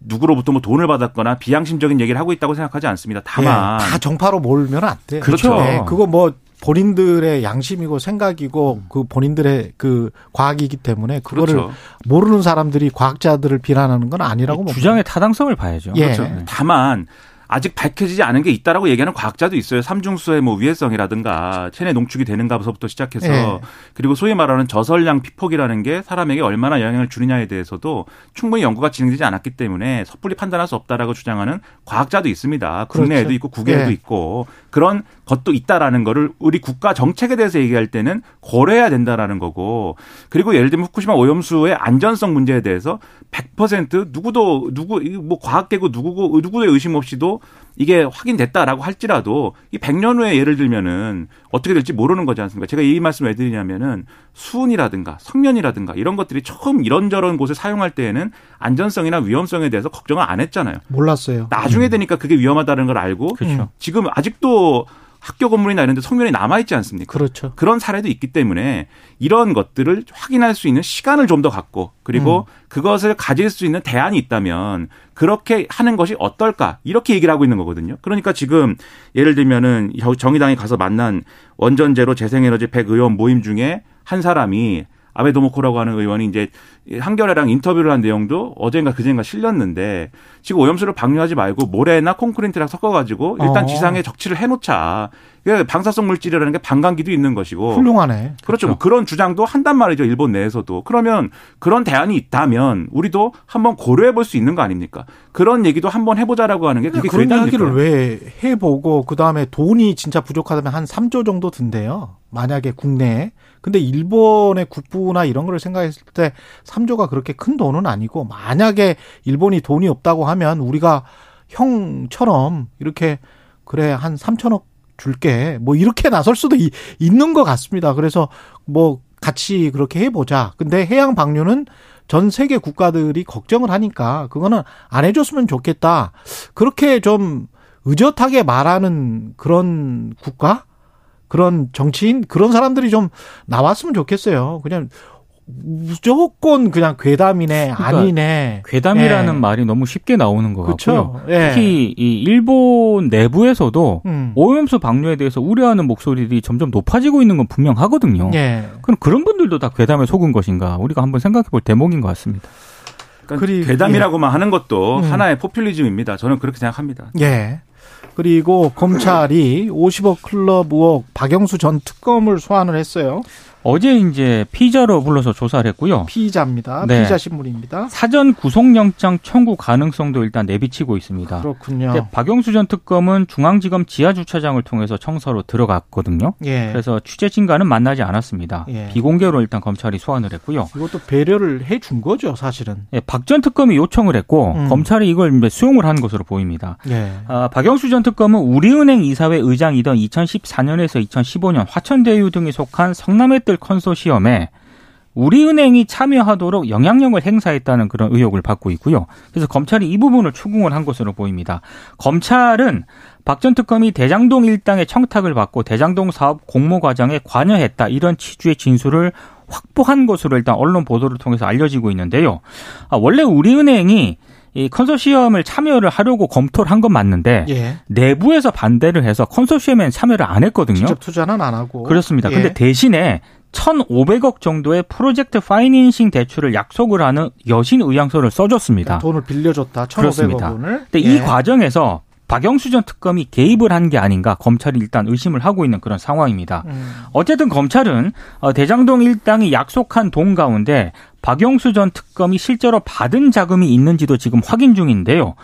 누구로부터 뭐 돈을 받았거나 비양심적인 얘기를 하고 있다고 생각하지 않습니다. 다만 예, 다 정파로 몰면 안 돼요. 그렇죠. 예, 그거 뭐 본인들의 양심이고 생각이고 그 본인들의 그 과학이기 때문에 그거를 그렇죠. 모르는 사람들이 과학자들을 비난하는 건 아니라고 봅니다. 주장의 타당성을 봐야죠. 예. 그렇죠. 다만 아직 밝혀지지 않은 게 있다라고 얘기하는 과학자도 있어요. 삼중수의 뭐 위해성이라든가 체내 농축이 되는가부터 시작해서 예. 그리고 소위 말하는 저설량 피폭이라는 게 사람에게 얼마나 영향을 주느냐에 대해서도 충분히 연구가 진행되지 않았기 때문에 섣불리 판단할 수 없다라고 주장하는 과학자도 있습니다. 국내에도 그렇죠. 있고 국외에도 예. 있고 그런 것도 있다라는 거를 우리 국가 정책에 대해서 얘기할 때는 고려해야 된다라는 거고 그리고 예를 들면 후쿠시마 오염수의 안전성 문제에 대해서 100% 누구도 누구 이뭐 과학계고 누구고 누구의 의심 없이도 이게 확인됐다라고 할지라도 이 100년 후에 예를 들면은 어떻게 될지 모르는 거지 않습니까? 제가 이 말씀을 왜 드리냐면은 수은이라든가 성면이라든가 이런 것들이 처음 이런저런 곳에 사용할 때에는 안전성이나 위험성에 대해서 걱정을 안 했잖아요. 몰랐어요. 나중에 되니까 그게 위험하다는 걸 알고 그렇죠. 지금 아직도 학교 건물이나 이런 데 성면이 남아 있지 않습니까? 그렇죠. 그런 사례도 있기 때문에 이런 것들을 확인할 수 있는 시간을 좀 더 갖고 그리고 그것을 가질 수 있는 대안이 있다면 그렇게 하는 것이 어떨까 이렇게 얘기를 하고 있는 거거든요. 그러니까 지금 예를 들면은 정의당에 가서 만난 원전제로 재생에너지 100 의원 모임 중에 한 사람이 아베도모코라고 하는 의원이 이제 한겨레랑 인터뷰를 한 내용도 어젠가 그젠가 실렸는데 지금 오염수를 방류하지 말고 모래나 콘크리트랑 섞어가지고 일단 어. 지상에 적치를 해놓자. 그러니까 방사성 물질이라는 게 반감기도 있는 것이고 훌륭하네. 그렇죠. 뭐 그런 주장도 한단 말이죠. 일본 내에서도. 그러면 그런 대안이 있다면 우리도 한번 고려해 볼 수 있는 거 아닙니까? 그런 얘기도 한번 해보자라고 하는 게 그게 그런? 이야기를 왜 해보고 그 다음에 돈이 진짜 부족하다면 한 3조 정도 든대요. 만약에 국내에. 근데 일본의 국부나 이런 걸 생각했을 때 3조가 그렇게 큰 돈은 아니고 만약에 일본이 돈이 없다고 하면 우리가 형처럼 이렇게 그래 한 3천억 줄게 뭐 이렇게 나설 수도 이- 있는 것 같습니다. 그래서 뭐 같이 그렇게 해보자. 근데 해양 방류는 전 세계 국가들이 걱정을 하니까 그거는 안 해줬으면 좋겠다. 그렇게 좀 의젓하게 말하는 그런 국가, 그런 정치인, 그런 사람들이 좀 나왔으면 좋겠어요. 그냥 무조건 그냥 괴담이네, 그러니까 아니네. 괴담이라는 예. 말이 너무 쉽게 나오는 것 같고요. 그렇죠. 예. 특히 이 일본 내부에서도 음. 오염수 방류에 대해서 우려하는 목소리들이 점점 높아지고 있는 건 분명하거든요. 예. 그럼 그런 분들도 다 괴담에 속은 것인가 우리가 한번 생각해 볼 대목인 것 같습니다. 그러니까 그리, 괴담이라고만 예. 하는 것도 음. 하나의 포퓰리즘입니다. 저는 그렇게 생각합니다. 예. 그리고 검찰이 50억 클럽 의혹 박영수 전 특검을 소환을 했어요. 어제 이제 피자로 불러서 조사를 했고요. 피자입니다. 네. 피자 신문입니다. 사전 구속영장 청구 가능성도 일단 내비치고 있습니다. 그렇군요. 박영수 전 특검은 중앙지검 지하주차장을 통해서 청사로 들어갔거든요. 예. 그래서 취재진과는 만나지 않았습니다. 예. 비공개로 일단 검찰이 소환을 했고요. 이것도 배려를 해 준 거죠, 사실은. 예, 박 전 특검이 요청을 했고 음. 검찰이 이걸 수용을 한 것으로 보입니다. 예. 아, 박영수 전 특검은 우리은행 이사회 의장이던 2014년에서 2015년 화천대유 등이 속한 성남의 뜰 컨소시엄에 우리은행이 참여하도록 영향력을 행사했다는 그런 의혹을 받고 있고요. 그래서 검찰이 이 부분을 추궁을 한 것으로 보입니다. 검찰은 박 전 특검이 대장동 일당의 청탁을 받고 대장동 사업 공모 과정에 관여했다 이런 취지의 진술을 확보한 것으로 일단 언론 보도를 통해서 알려지고 있는데요. 아, 원래 우리은행이 이 컨소시엄을 참여를 하려고 검토를 한 건 맞는데 예. 내부에서 반대를 해서 컨소시엄에 참여를 안 했거든요. 직접 투자는 안 하고. 그렇습니다. 예. 근데 대신에 1,500억 정도의 프로젝트 파이낸싱 대출을 약속을 하는 여신 의향서를 써줬습니다. 돈을 빌려줬다. 1,500억 원을. 근데 예. 이 과정에서 박영수 전 특검이 개입을 한 게 아닌가 검찰이 일단 의심을 하고 있는 그런 상황입니다. 음. 어쨌든 검찰은 어, 대장동 일당이 약속한 돈 가운데 박영수 전 특검이 실제로 받은 자금이 있는지도 지금 확인 중인데요.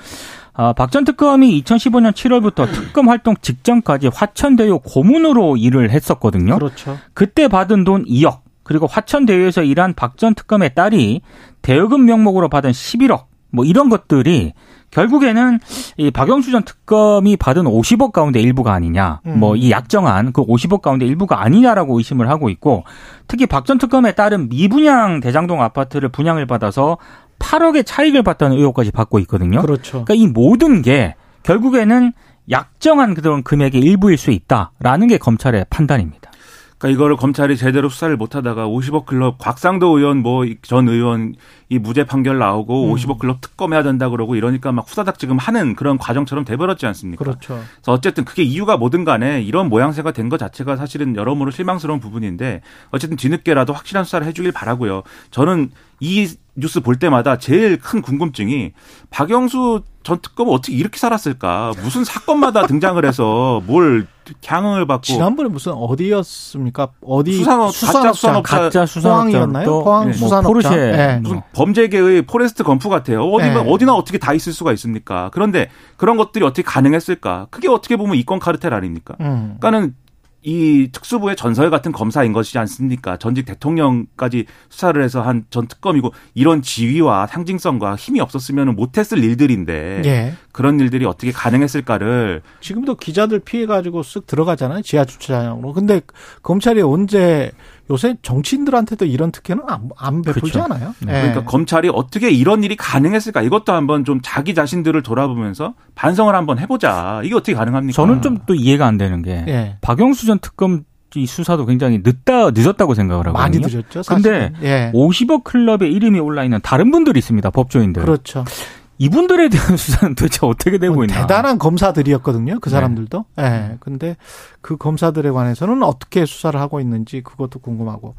아, 박 전 특검이 2015년 7월부터 특검 활동 직전까지 화천대유 고문으로 일을 했었거든요. 그렇죠. 그때 받은 돈 2억, 그리고 화천대유에서 일한 박 전 특검의 딸이 대여금 명목으로 받은 11억, 뭐 이런 것들이 결국에는 이 박영수 전 특검이 받은 50억 가운데 일부가 아니냐, 음. 뭐이 약정한 그 50억 가운데 일부가 아니냐라고 의심을 하고 있고, 특히 박 전 특검에 따른 미분양 대장동 아파트를 분양을 받아서 8억의 차익을 봤다는 의혹까지 받고 있거든요. 그렇죠. 그러니까 이 모든 게 결국에는 약정한 그런 금액의 일부일 수 있다라는 게 검찰의 판단입니다. 그러니까 이거를 검찰이 제대로 수사를 못하다가 50억 클럽 곽상도 의원 뭐 전 의원 이 무죄 판결 나오고 음. 50억 클럽 특검해야 된다 그러고 이러니까 막 후다닥 지금 하는 그런 과정처럼 돼버렸지 않습니까? 그렇죠. 그래서 어쨌든 그게 이유가 뭐든 간에 이런 모양새가 된 것 자체가 사실은 여러모로 실망스러운 부분인데 어쨌든 뒤늦게라도 확실한 수사를 해주길 바라고요. 저는 이 뉴스 볼 때마다 제일 큰 궁금증이 박영수 전 특검은 어떻게 이렇게 살았을까? 무슨 사건마다 등장을 해서 뭘 향응을 받고 지난번에 무슨 어디였습니까? 어디 수산업 가짜 수산업자 가짜 수산업자였나요? 포항 네. 수산업자. 뭐 포르쉐 네. 무슨 범죄계의 포레스트 검프 같아요. 어디나 네. 어디나 어떻게 다 있을 수가 있습니까? 그런데 그런 것들이 어떻게 가능했을까? 그게 어떻게 보면 이권 카르텔 아닙니까? 음. 그러니까는 이 특수부의 전설 같은 검사인 것이지 않습니까? 전직 대통령까지 수사를 해서 한 전 특검이고 이런 지위와 상징성과 힘이 없었으면 못했을 일들인데 예. 그런 일들이 어떻게 가능했을까를 지금도 기자들 피해 가지고 쓱 들어가잖아요 지하 주차장으로. 근데 검찰이 언제 요새 정치인들한테도 이런 특혜는 안, 안 베풀지 그렇죠. 않아요? 네. 그러니까 검찰이 어떻게 이런 일이 가능했을까? 이것도 한번 좀 자기 자신들을 돌아보면서 반성을 한번 해보자. 이게 어떻게 가능합니까? 저는 좀 또 이해가 안 되는 게 네. 박영수 전 특검 이 수사도 굉장히 늦다 늦었다고 생각을 하거든요. 많이 늦었죠. 사실은. 근데 예. 50억 클럽에 이름이 올라 있는 다른 분들이 있습니다. 법조인들. 그렇죠. 이분들에 대한 수사는 도대체 어떻게 되고 뭐 있나? 대단한 검사들이었거든요. 그 네. 사람들도. 예. 네. 네. 근데 그 검사들에 관해서는 어떻게 수사를 하고 있는지 그것도 궁금하고.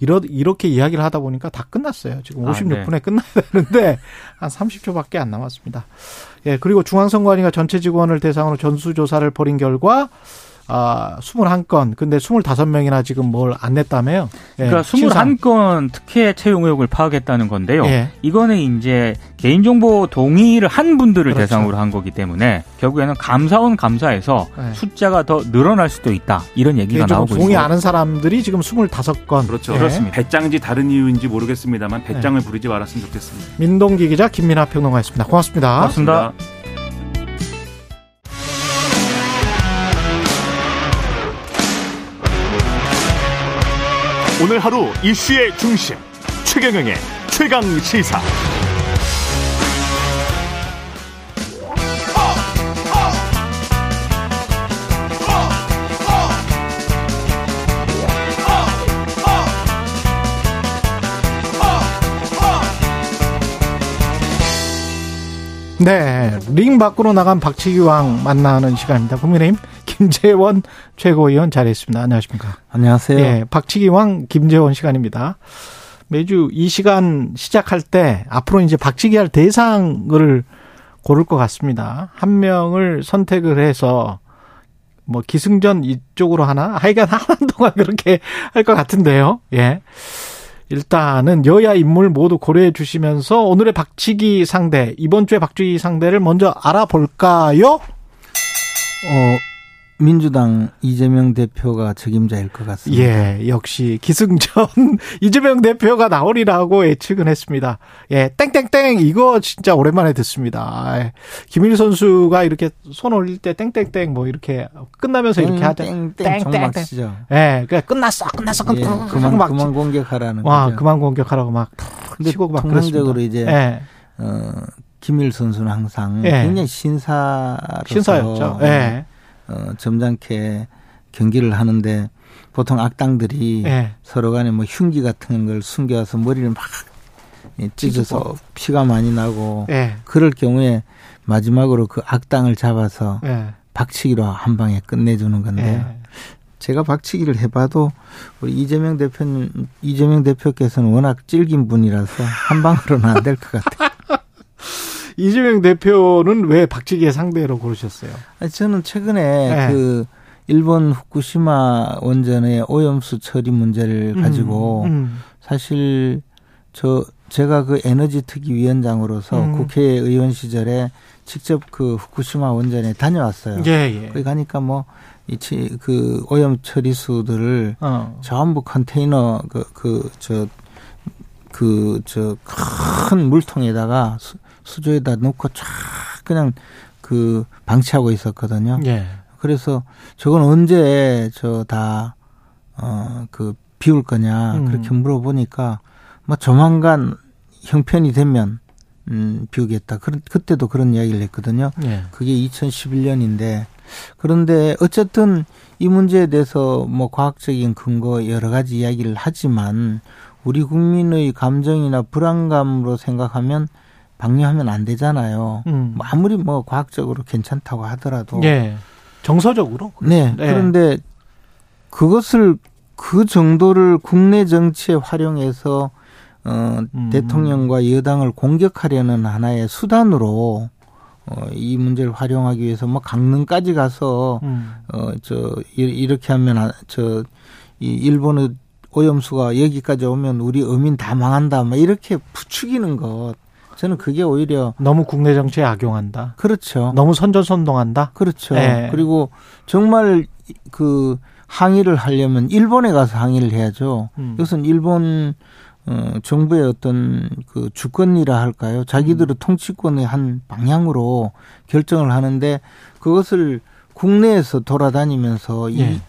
이러, 이렇게 이야기를 하다 보니까 다 끝났어요. 지금 56분에 아, 네. 끝나야 되는데 한 30초밖에 안 남았습니다. 예, 그리고 중앙선관위가 전체 직원을 대상으로 전수조사를 벌인 결과 아, 21건. 근데 25명이나 지금 뭘 안 냈다며요? 예, 그러니까 21건 특혜 채용 의혹을 파악했다는 건데요. 예. 이거는 이제 개인정보 동의를 한 분들을 그렇죠. 대상으로 한 거기 때문에 결국에는 감사원 감사에서 예. 숫자가 더 늘어날 수도 있다. 이런 얘기가 나오고 있습니다. 동의 안한 사람들이 지금 25건. 그렇죠. 예. 그렇습니다. 배짱인지 다른 이유인지 모르겠습니다만 배짱을 예. 부리지 말았으면 좋겠습니다. 민동기 기자 김민아 평론가였습니다. 고맙습니다. 고맙습니다. 오늘 하루 이슈의 중심 최경영의 최강 시사. 네, 링 밖으로 나간 박치기 왕 만나는 시간입니다. 국민의힘 김재원 최고위원 자리했습니다. 안녕하십니까? 안녕하세요. 예, 박치기왕 김재원 시간입니다. 매주 이 시간 시작할 때 앞으로 이제 박치기 할 대상을 고를 것 같습니다. 한 명을 선택을 해서 뭐 기승전 이쪽으로 하나? 하여간 하는 동안 그렇게 할 것 같은데요. 예. 일단은 여야 인물 모두 고려해 주시면서 오늘의 박치기 상대, 이번 주에 박치기 상대를 먼저 알아볼까요? 어, 민주당 이재명 대표가 적임자일 것 같습니다. 예, 역시 기승전 이재명 대표가 나오리라고 예측은 했습니다. 예, 땡땡땡 이거 진짜 오랜만에 듣습니다. 예, 김일 선수가 이렇게 손 올릴 때 땡땡땡 뭐 이렇게 끝나면서 이렇게 하자. 땡땡 정막시죠. 예, 그 끝났어, 끝났어, 끝났어. 예, 그만 막 그만 공격하라는. 와, 거죠. 그만 공격하라고 막 근데 치고 막 통상적으로 그랬습니다. 이제 예, 어, 김일 선수는 항상 예. 굉장히 신사로서 신사였죠. 예, 어, 점잖게 경기를 하는데 보통 악당들이 예, 서로 간에 뭐 흉기 같은 걸 숨겨서 머리를 막 예, 찢어서 피가 많이 나고 예, 그럴 경우에 마지막으로 그 악당을 잡아서 예, 박치기로 한 방에 끝내주는 건데요. 예. 제가 박치기를 해봐도 우리 이재명 대표는 이재명 대표께서는 워낙 질긴 분이라서 한 방으로는 안 될 것 같아요. 이재명 대표는 왜 박치기의 상대로 고르셨어요? 아니, 저는 최근에 네. 그 일본 후쿠시마 원전의 오염수 처리 문제를 가지고 음, 사실 저 제가 그 에너지 특위 위원장으로서 음. 국회의원 시절에 직접 그 후쿠시마 원전에 다녀왔어요. 예, 예. 거기 가니까 뭐 이치 그 오염 처리수들을 어, 전부 컨테이너 그 그 저 그 저 큰 물통에다가 수, 수조에다 놓고 쫙 그냥 그 방치하고 있었거든요. 예. 그래서 저건 언제 저 다 어 그 비울 거냐 음. 그렇게 물어보니까 뭐 조만간 형편이 되면 음 비우겠다. 그 그때도 그런 이야기를 했거든요. 예. 그게 2011년인데 그런데 어쨌든 이 문제에 대해서 뭐 과학적인 근거 여러 가지 이야기를 하지만 우리 국민의 감정이나 불안감으로 생각하면 방류하면 안 되잖아요. 음. 뭐 아무리 뭐 과학적으로 괜찮다고 하더라도 예. 정서적으로. 네. 네. 그런데 그것을 그 정도를 국내 정치에 활용해서 어 음. 대통령과 여당을 공격하려는 하나의 수단으로 어 이 문제를 활용하기 위해서 뭐 강릉까지 가서 음. 어저 이렇게 하면 아- 저이 일본의 오염수가 여기까지 오면 우리 어민 다 망한다. 막 이렇게 부추기는 것. 저는 그게 오히려 너무 국내 정치에 악용한다. 그렇죠. 너무 선전선동한다. 그렇죠. 네. 그리고 정말 그 항의를 하려면 일본에 가서 항의를 해야죠. 음. 이것은 일본 어 정부의 어떤 그 주권이라 할까요? 자기들의 통치권의 한 방향으로 결정을 하는데 그것을 국내에서 돌아다니면서 예. 이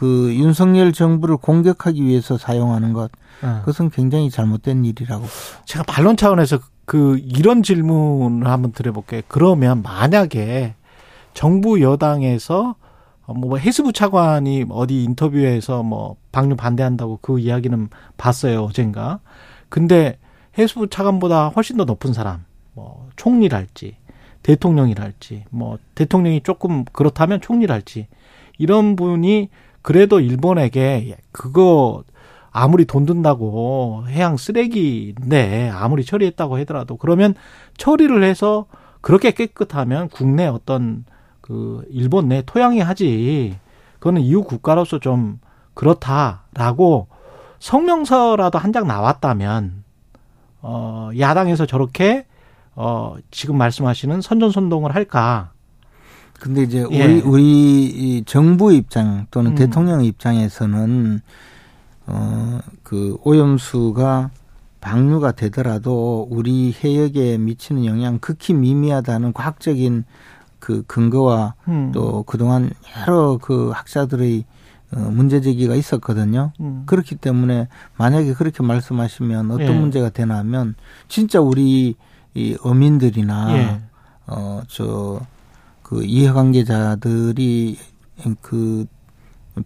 그 윤석열 정부를 공격하기 위해서 사용하는 것 어. 그것은 굉장히 잘못된 일이라고 제가 반론 차원에서 그 이런 질문을 한번 드려볼게요. 그러면 만약에 정부 여당에서 뭐 해수부 차관이 어디 인터뷰에서 뭐 방류 반대한다고 그 이야기는 봤어요 어젠가. 근데 해수부 차관보다 훨씬 더 높은 사람, 뭐 총리랄지 대통령이랄지 뭐 대통령이 조금 그렇다면 총리랄지 이런 분이 그래도 일본에게 그거 아무리 돈 든다고 해양 쓰레기인데 아무리 처리했다고 하더라도 그러면 처리를 해서 그렇게 깨끗하면 국내 어떤 그 일본 내 토양이 하지 그거는 이웃 국가로서 좀 그렇다라고 성명서라도 한 장 나왔다면 어 야당에서 저렇게 어 지금 말씀하시는 선전선동을 할까? 근데 이제 예. 우리 우리 이 정부 입장 또는 음. 대통령 입장에서는 어 그 오염수가 방류가 되더라도 우리 해역에 미치는 영향 극히 미미하다는 과학적인 그 근거와 음. 또 그동안 여러 그 학자들의 어, 문제 제기가 있었거든요. 음. 그렇기 때문에 만약에 그렇게 말씀하시면 어떤 예. 문제가 되나 하면 진짜 우리 이 어민들이나 예. 어, 저, 그 이해관계자들이 그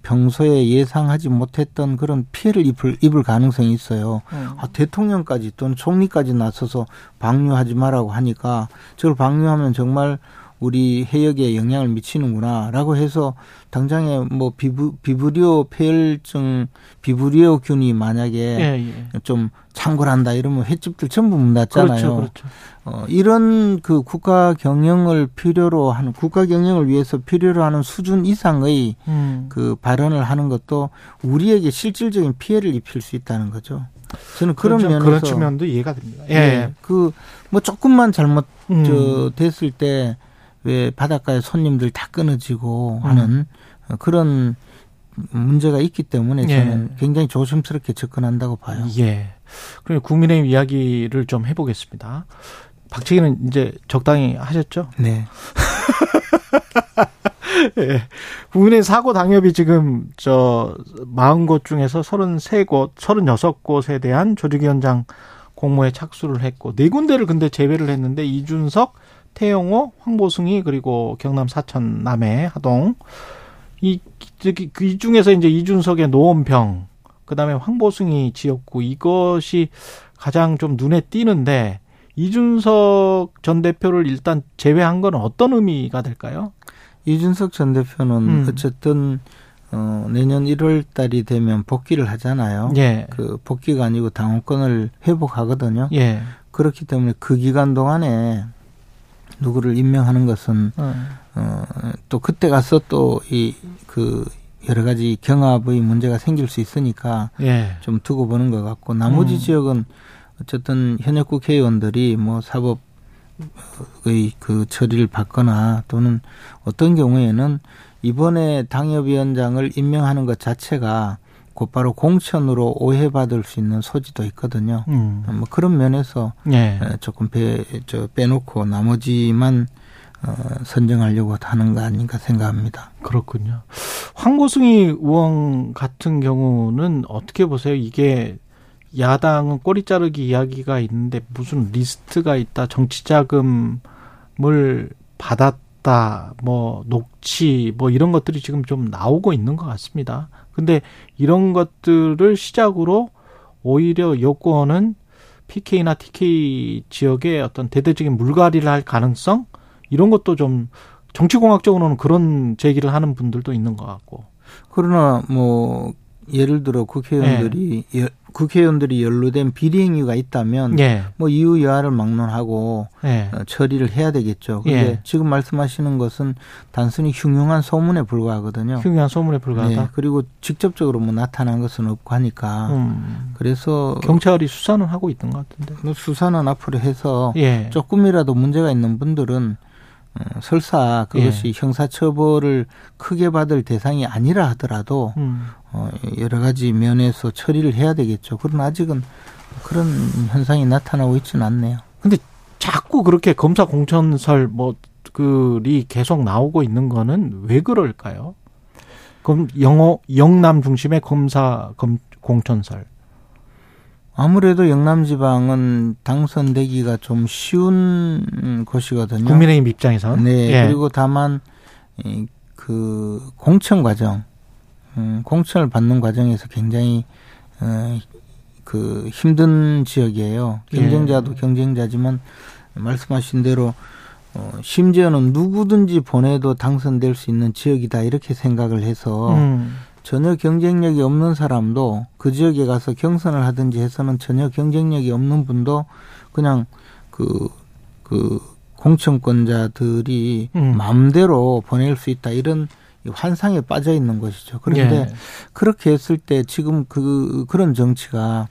평소에 예상하지 못했던 그런 피해를 입을, 입을 가능성이 있어요. 음. 아, 대통령까지 또는 총리까지 나서서 방류하지 말라고 하니까 저걸 방류하면 정말 우리 해역에 영향을 미치는구나라고 해서 당장에 뭐 비브, 비브리오 폐혈증 비브리오균이 만약에 예, 예. 좀 창궐한다 이러면 횟집들 전부 문 닫잖아요. 그렇죠, 그렇죠. 어, 이런 그 국가 경영을 필요로 하는 국가 경영을 위해서 필요로 하는 수준 이상의 음. 그 발언을 하는 것도 우리에게 실질적인 피해를 입힐 수 있다는 거죠. 저는 그런 그렇죠. 면에서 그런 측면도 이해가 됩니다. 예. 예. 그뭐 조금만 잘못 음. 저 됐을 때 왜 바닷가에 손님들 다 끊어지고 음. 하는 그런 문제가 있기 때문에 예. 저는 예. 굉장히 조심스럽게 접근한다고 봐요. 예. 그럼 국민의힘 이야기를 좀 해보겠습니다. 박치기는 이제 적당히 하셨죠? 네. 예. 국민의 사고 당협이 지금 저 40곳 중에서 33곳, 36곳에 대한 조직위원장 공모에 착수를 했고 네 군데를 근데 제외를 했는데 이준석, 태영호, 황보승이 그리고 경남 사천 남해 하동 이, 그, 이 중에서 이제 이준석의 노원평, 그 다음에 황보승이 지었고 이것이 가장 좀 눈에 띄는데 이준석 전 대표를 일단 제외한 건 어떤 의미가 될까요? 이준석 전 대표는 음. 어쨌든 어, 내년 1월 달이 되면 복귀를 하잖아요. 예. 그 복귀가 아니고 당원권을 회복하거든요. 예. 그렇기 때문에 그 기간 동안에 누구를 임명하는 것은 어. 어, 또 그때 가서 또 이 그 여러 가지 경합의 문제가 생길 수 있으니까 예. 좀 두고 보는 것 같고 나머지 음. 지역은 어쨌든 현역 국회의원들이 뭐 사법 의 그 처리를 받거나 또는 어떤 경우에는 이번에 당협위원장을 임명하는 것 자체가 곧바로 공천으로 오해받을 수 있는 소지도 있거든요. 음. 뭐 그런 면에서 예. 조금 배, 저 빼놓고 나머지만 어, 선정하려고 하는 거 아닌가 생각합니다. 그렇군요. 황고승희 의원 같은 경우는 어떻게 보세요? 이게 야당은 꼬리 자르기 이야기가 있는데 무슨 리스트가 있다, 정치 자금을 받았 다, 뭐 녹취, 뭐 이런 것들이 지금 좀 나오고 있는 것 같습니다. 근데 이런 것들을 시작으로 오히려 여권은 PK나 TK 지역의 어떤 대대적인 물갈이를 할 가능성 이런 것도 좀 정치공학적으로는 그런 제기를 하는 분들도 있는 것 같고. 그러나 뭐 예를 들어 국회의원들이 네. 국회의원들이 연루된 비리 행위가 있다면 예. 뭐 이유 여하를 막론하고 예. 어, 처리를 해야 되겠죠. 근데 예. 지금 말씀하시는 것은 단순히 흉흉한 소문에 불과하거든요. 흉흉한 소문에 불과하다. 네. 그리고 직접적으로 뭐 나타난 것은 없고 하니까 음. 그래서 경찰이 수사는 하고 있던 것 같은데. 뭐 수사는 앞으로 해서 예. 조금이라도 문제가 있는 분들은 어, 설사 그것이 예. 형사처벌을 크게 받을 대상이 아니라 하더라도 음. 어, 여러 가지 면에서 처리를 해야 되겠죠. 그러나 아직은 그런 현상이 나타나고 있지는 않네요. 근데 자꾸 그렇게 검사 공천설 뭐 그리 계속 나오고 있는 거는 왜 그럴까요? 그럼 영어 영남 중심의 검사 검 공천설. 아무래도 영남지방은 당선되기가 좀 쉬운 곳이거든요. 국민의힘 입장에서. 네. 예. 그리고 다만 그 공천 과정, 음, 공천을 받는 과정에서 굉장히 어, 그 힘든 지역이에요. 경쟁자도 예. 경쟁자지만 말씀하신 대로 어, 심지어는 누구든지 보내도 당선될 수 있는 지역이다 이렇게 생각을 해서 음. 전혀 경쟁력이 없는 사람도 그 지역에 가서 경선을 하든지 해서는 전혀 경쟁력이 없는 분도 그냥 그, 그 공천권자들이 음. 마음대로 보낼 수 있다 이런 환상에 빠져 있는 것이죠. 그런데 예. 그렇게 했을 때 지금 그, 그런 정치가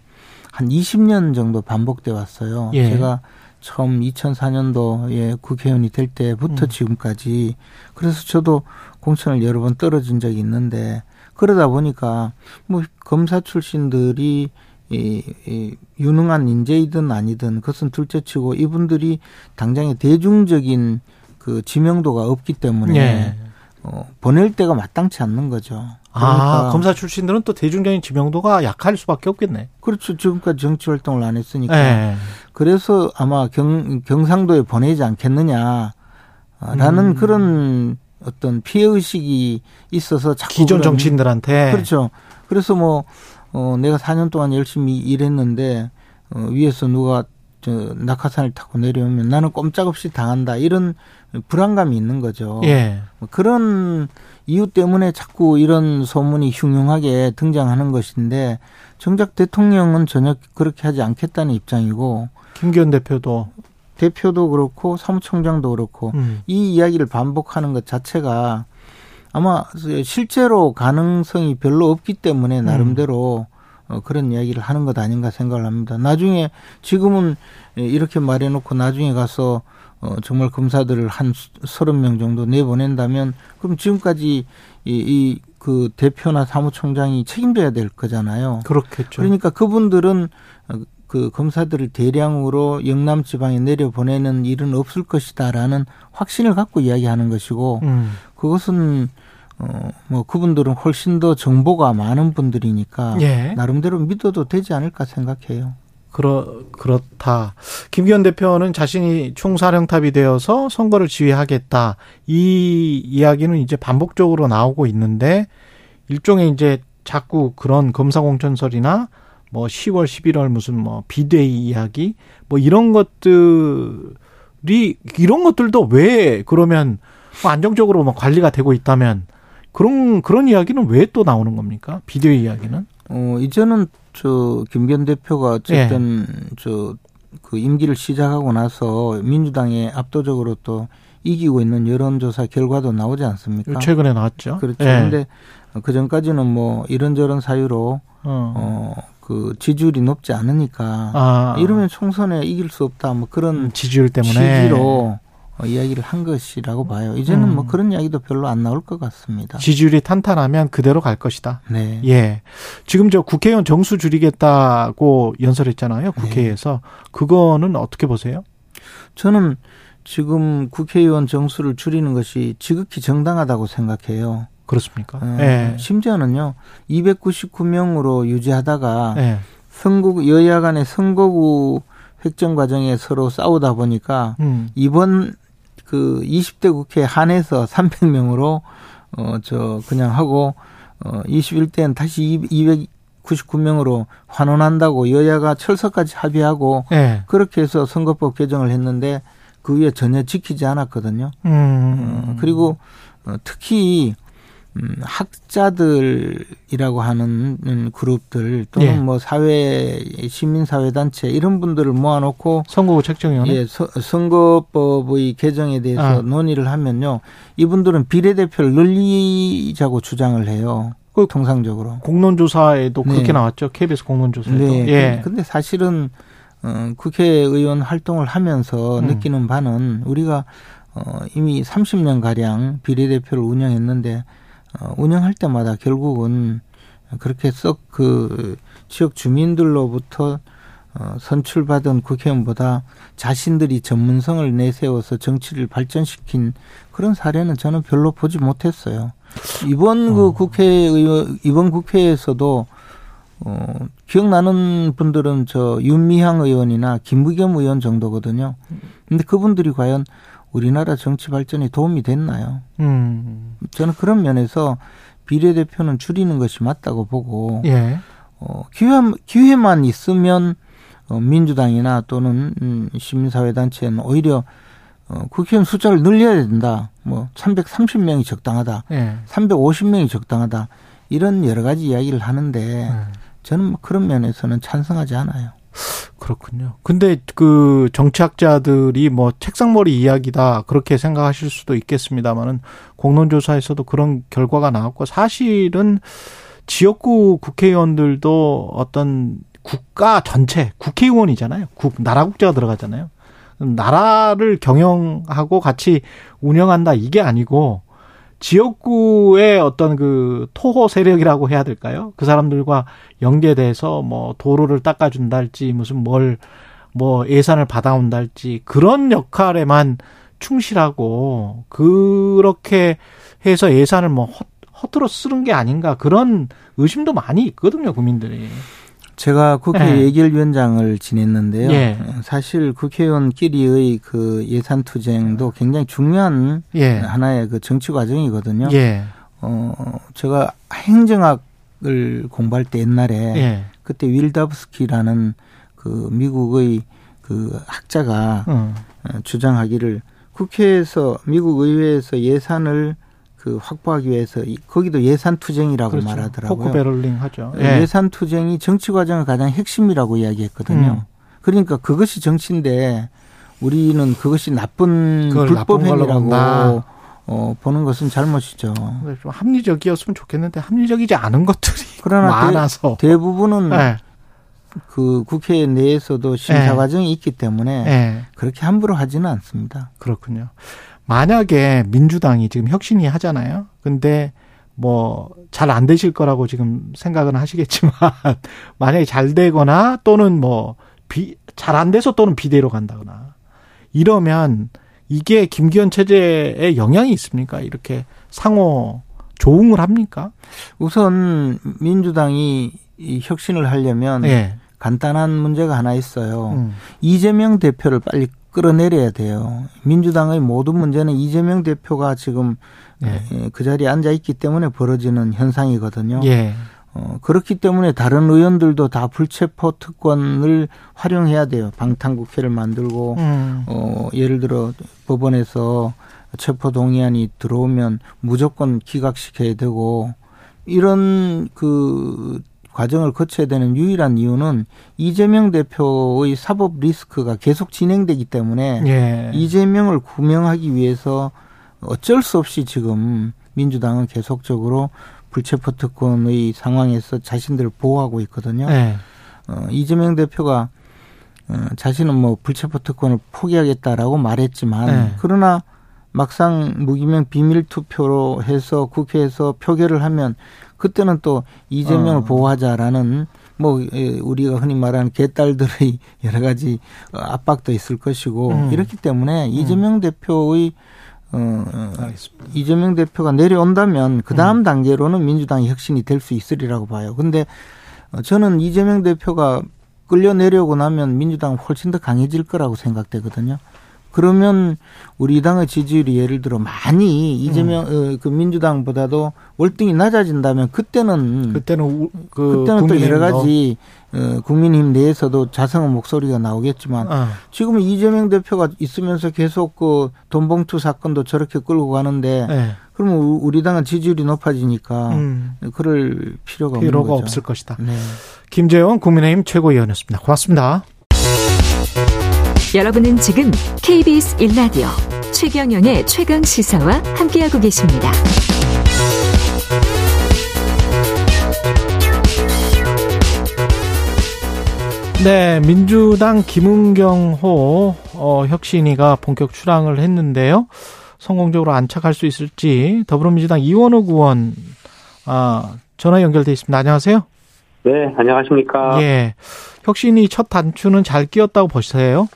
한 20년 정도 반복돼 왔어요. 예. 제가 처음 2004년도에 국회의원이 될 때부터 음. 지금까지 그래서 저도 공천을 여러 번 떨어진 적이 있는데 그러다 보니까 뭐 검사 출신들이 이, 이 유능한 인재이든 아니든 그것은 둘째치고 이분들이 당장에 대중적인 그 지명도가 없기 때문에 예. 어, 보낼 때가 마땅치 않는 거죠. 아, 그러니까 아, 검사 출신들은 또 대중적인 지명도가 약할 수밖에 없겠네. 그렇죠. 지금까지 정치 활동을 안 했으니까. 예. 그래서 아마 경, 경상도에 보내지 않겠느냐라는 음. 그런 어떤 피해 의식이 있어서 자꾸 기존 정치인들한테 그렇죠. 그래서 뭐 어, 내가 4년 동안 열심히 일했는데 어, 위에서 누가 저 낙하산을 타고 내려오면 나는 꼼짝없이 당한다 이런 불안감이 있는 거죠. 예. 뭐 그런 이유 때문에 자꾸 이런 소문이 흉흉하게 등장하는 것인데 정작 대통령은 전혀 그렇게 하지 않겠다는 입장이고 김기현 대표도 대표도 그렇고 사무총장도 그렇고 음. 이 이야기를 반복하는 것 자체가 아마 실제로 가능성이 별로 없기 때문에 나름대로 어, 그런 이야기를 하는 것 아닌가 생각을 합니다. 나중에 지금은 이렇게 말해놓고 나중에 가서 어, 정말 검사들을 한 서른 명 정도 내보낸다면 그럼 지금까지 이, 이 그 대표나 사무총장이 책임져야 될 거잖아요. 그렇겠죠. 그러니까 그분들은 어, 그 검사들을 대량으로 영남 지방에 내려 보내는 일은 없을 것이다라는 확신을 갖고 이야기하는 것이고 음. 그것은 어뭐 그분들은 훨씬 더 정보가 많은 분들이니까 예. 나름대로 믿어도 되지 않을까 생각해요. 그렇 그렇다. 김기현 대표는 자신이 총사령탑이 되어서 선거를 지휘하겠다. 이 이야기는 이제 반복적으로 나오고 있는데 일종의 이제 자꾸 그런 검사 공천설이나 뭐 10월, 11월 무슨 뭐 비대위 이야기 뭐 이런 것들이 이런 것들도 왜 그러면 뭐 안정적으로 뭐 관리가 되고 있다면 그런 그런 이야기는 왜 또 나오는 겁니까? 비대위 이야기는? 어 이제는 저 김기현 대표가 어쨌든 예. 저그 임기를 시작하고 나서 민주당에 압도적으로 또 이기고 있는 여론조사 결과도 나오지 않습니까? 최근에 나왔죠. 그렇죠. 그런데 예. 그 전까지는 뭐 이런저런 사유로 어. 어. 그 지지율이 높지 않으니까 아. 이러면 총선에 이길 수 없다 뭐 그런 음, 지지율 때문에 취지로 어, 이야기를 한 것이라고 봐요. 이제는 음. 뭐 그런 이야기도 별로 안 나올 것 같습니다. 지지율이 탄탄하면 그대로 갈 것이다. 네. 예. 지금 저 국회의원 정수 줄이겠다고 연설했잖아요. 국회에서. 네. 그거는 어떻게 보세요? 저는 지금 국회의원 정수를 줄이는 것이 지극히 정당하다고 생각해요. 그렇습니까? 어, 예. 심지어는요, 299명으로 유지하다가 예. 선거 여야 간의 선거구 획정 과정에 서로 싸우다 보니까 음. 이번 그 20대 국회 한해서 300명으로 어 저 그냥 하고 어 21대는 다시 299명으로 환원한다고 여야가 철석까지 합의하고 예. 그렇게 해서 선거법 개정을 했는데 그 위에 전혀 지키지 않았거든요. 음. 어, 그리고 어, 특히 음, 학자들이라고 하는 음, 그룹들 또는 예. 뭐 사회 시민 사회 단체 이런 분들을 모아놓고 선거구 책정위원회 예, 서, 선거법의 개정에 대해서 아. 논의를 하면요 이분들은 비례대표를 늘리자고 주장을 해요. 그 통상적으로. 공론조사에도 그렇게 네. 나왔죠. KBS 공론조사에도. 네. 예. 근데 사실은 어, 국회의원 활동을 하면서 음. 느끼는 바는 우리가 어, 이미 30년 가량 비례대표를 운영했는데 어, 운영할 때마다 결국은 그렇게 썩 그 지역 주민들로부터 어, 선출받은 국회의원보다 자신들이 전문성을 내세워서 정치를 발전시킨 그런 사례는 저는 별로 보지 못했어요. 이번 그 어. 국회의원 이번 국회에서도 어, 기억나는 분들은 저 윤미향 의원이나 김부겸 의원 정도거든요. 근데 그분들이 과연 우리나라 정치 발전에 도움이 됐나요? 음. 저는 그런 면에서 비례대표는 줄이는 것이 맞다고 보고 예. 어, 기회, 기회만 있으면 어, 민주당이나 또는 음, 시민사회단체는 오히려 어, 국회의원 숫자를 늘려야 된다. 뭐 330명이 적당하다. 예. 350명이 적당하다. 이런 여러 가지 이야기를 하는데 예. 저는 뭐 그런 면에서는 찬성하지 않아요. 그렇군요. 근데 그 정치학자들이 뭐 책상머리 이야기다 그렇게 생각하실 수도 있겠습니다만은 공론조사에서도 그런 결과가 나왔고 사실은 지역구 국회의원들도 어떤 국가 전체 국회의원이잖아요. 국 나라 국자가 들어가잖아요. 나라를 경영하고 같이 운영한다 이게 아니고 지역구의 어떤 그 토호 세력이라고 해야 될까요? 그 사람들과 연계돼서 뭐 도로를 닦아준다 할지 무슨 뭘 뭐 예산을 받아온다 할지 그런 역할에만 충실하고 그렇게 해서 예산을 뭐 허, 허투루 쓰는 게 아닌가 그런 의심도 많이 있거든요 국민들이. 제가 국회 예. 예결위원장을 지냈는데요. 예. 사실 국회의원끼리의 그 예산 투쟁도 굉장히 중요한 예. 하나의 그 정치 과정이거든요. 예. 어, 제가 행정학을 공부할 때 옛날에 예. 그때 윌다브스키라는 그 미국의 그 학자가 음. 주장하기를 국회에서 미국 의회에서 예산을 그 확보하기 위해서 거기도 예산 투쟁이라고 그렇죠. 말하더라고요. pork barreling 하죠. 예. 예산 투쟁이 정치 과정의 가장 핵심이라고 이야기했거든요. 음. 그러니까 그것이 정치인데 우리는 그것이 나쁜 불법 행위라고 어, 보는 것은 잘못이죠. 좀 합리적이었으면 좋겠는데 합리적이지 않은 것들이 그러나 많아서 대, 부분은 네. 그 국회 내에서도 심사 네. 과정이 있기 때문에 네. 그렇게 함부로 하지는 않습니다. 그렇군요. 만약에 민주당이 지금 혁신이 하잖아요. 근데 뭐 잘 안 되실 거라고 지금 생각은 하시겠지만 만약에 잘 되거나 또는 뭐잘안 돼서 또는 비대로 간다거나 이러면 이게 김기현 체제에 영향이 있습니까? 이렇게 상호 조응을 합니까? 우선 민주당이 이 혁신을 하려면 네. 간단한 문제가 하나 있어요. 음. 이재명 대표를 빨리 끌어내려야 돼요. 민주당의 모든 문제는 이재명 대표가 지금 예. 그 자리에 앉아 있기 때문에 벌어지는 현상이거든요. 예. 어, 그렇기 때문에 다른 의원들도 다 불체포 특권을 활용해야 돼요. 방탄국회를 만들고, 음. 어, 예를 들어 법원에서 체포 동의안이 들어오면 무조건 기각시켜야 되고, 이런 그 과정을 거쳐야 되는 유일한 이유는 이재명 대표의 사법 리스크가 계속 진행되기 때문에 예. 이재명을 구명하기 위해서 어쩔 수 없이 지금 민주당은 계속적으로 불체포 특권의 상황에서 자신들을 보호하고 있거든요. 예. 어, 이재명 대표가 어, 자신은 뭐 불체포 특권을 포기하겠다라고 말했지만 예. 그러나 막상 무기명 비밀 투표로 해서 국회에서 표결을 하면 그때는 또 이재명을 어. 보호하자라는 뭐 우리가 흔히 말하는 개딸들의 여러 가지 압박도 있을 것이고 음. 이렇기 때문에 음. 이재명 대표의 어, 알겠습니다. 이재명 대표가 내려온다면 그 다음 음. 단계로는 민주당의 혁신이 될 수 있으리라고 봐요. 근데 어, 저는 이재명 대표가 끌려 내려오고 나면 민주당은 훨씬 더 강해질 거라고 생각되거든요. 그러면 우리 당의 지지율이 예를 들어 많이 이재명 음. 어, 그 민주당보다도 월등히 낮아진다면 그때는 그때는 그 그때는 또 여러 가지 어, 국민힘 내에서도 자성한 목소리가 나오겠지만 어. 지금 이재명 대표가 있으면서 계속 그 돈봉투 사건도 저렇게 끌고 가는데 네. 그러면 우리 당은 지지율이 높아지니까 음. 그럴 필요가, 필요가 없을 것이다. 네. 김재원 국민의힘 최고위원이었습니다. 고맙습니다. 여러분은 지금 KBS 1라디오 최경영의 최강 시사와 함께하고 계십니다. 네, 민주당 김은경호 어, 혁신이가 본격 출항을 했는데요. 성공적으로 안착할 수 있을지 더불어민주당 이원호 의원 아, 전화 연결돼 있습니다. 안녕하세요. 네, 안녕하십니까. 예. 혁신이 첫 단추는 잘 끼었다고 보세요?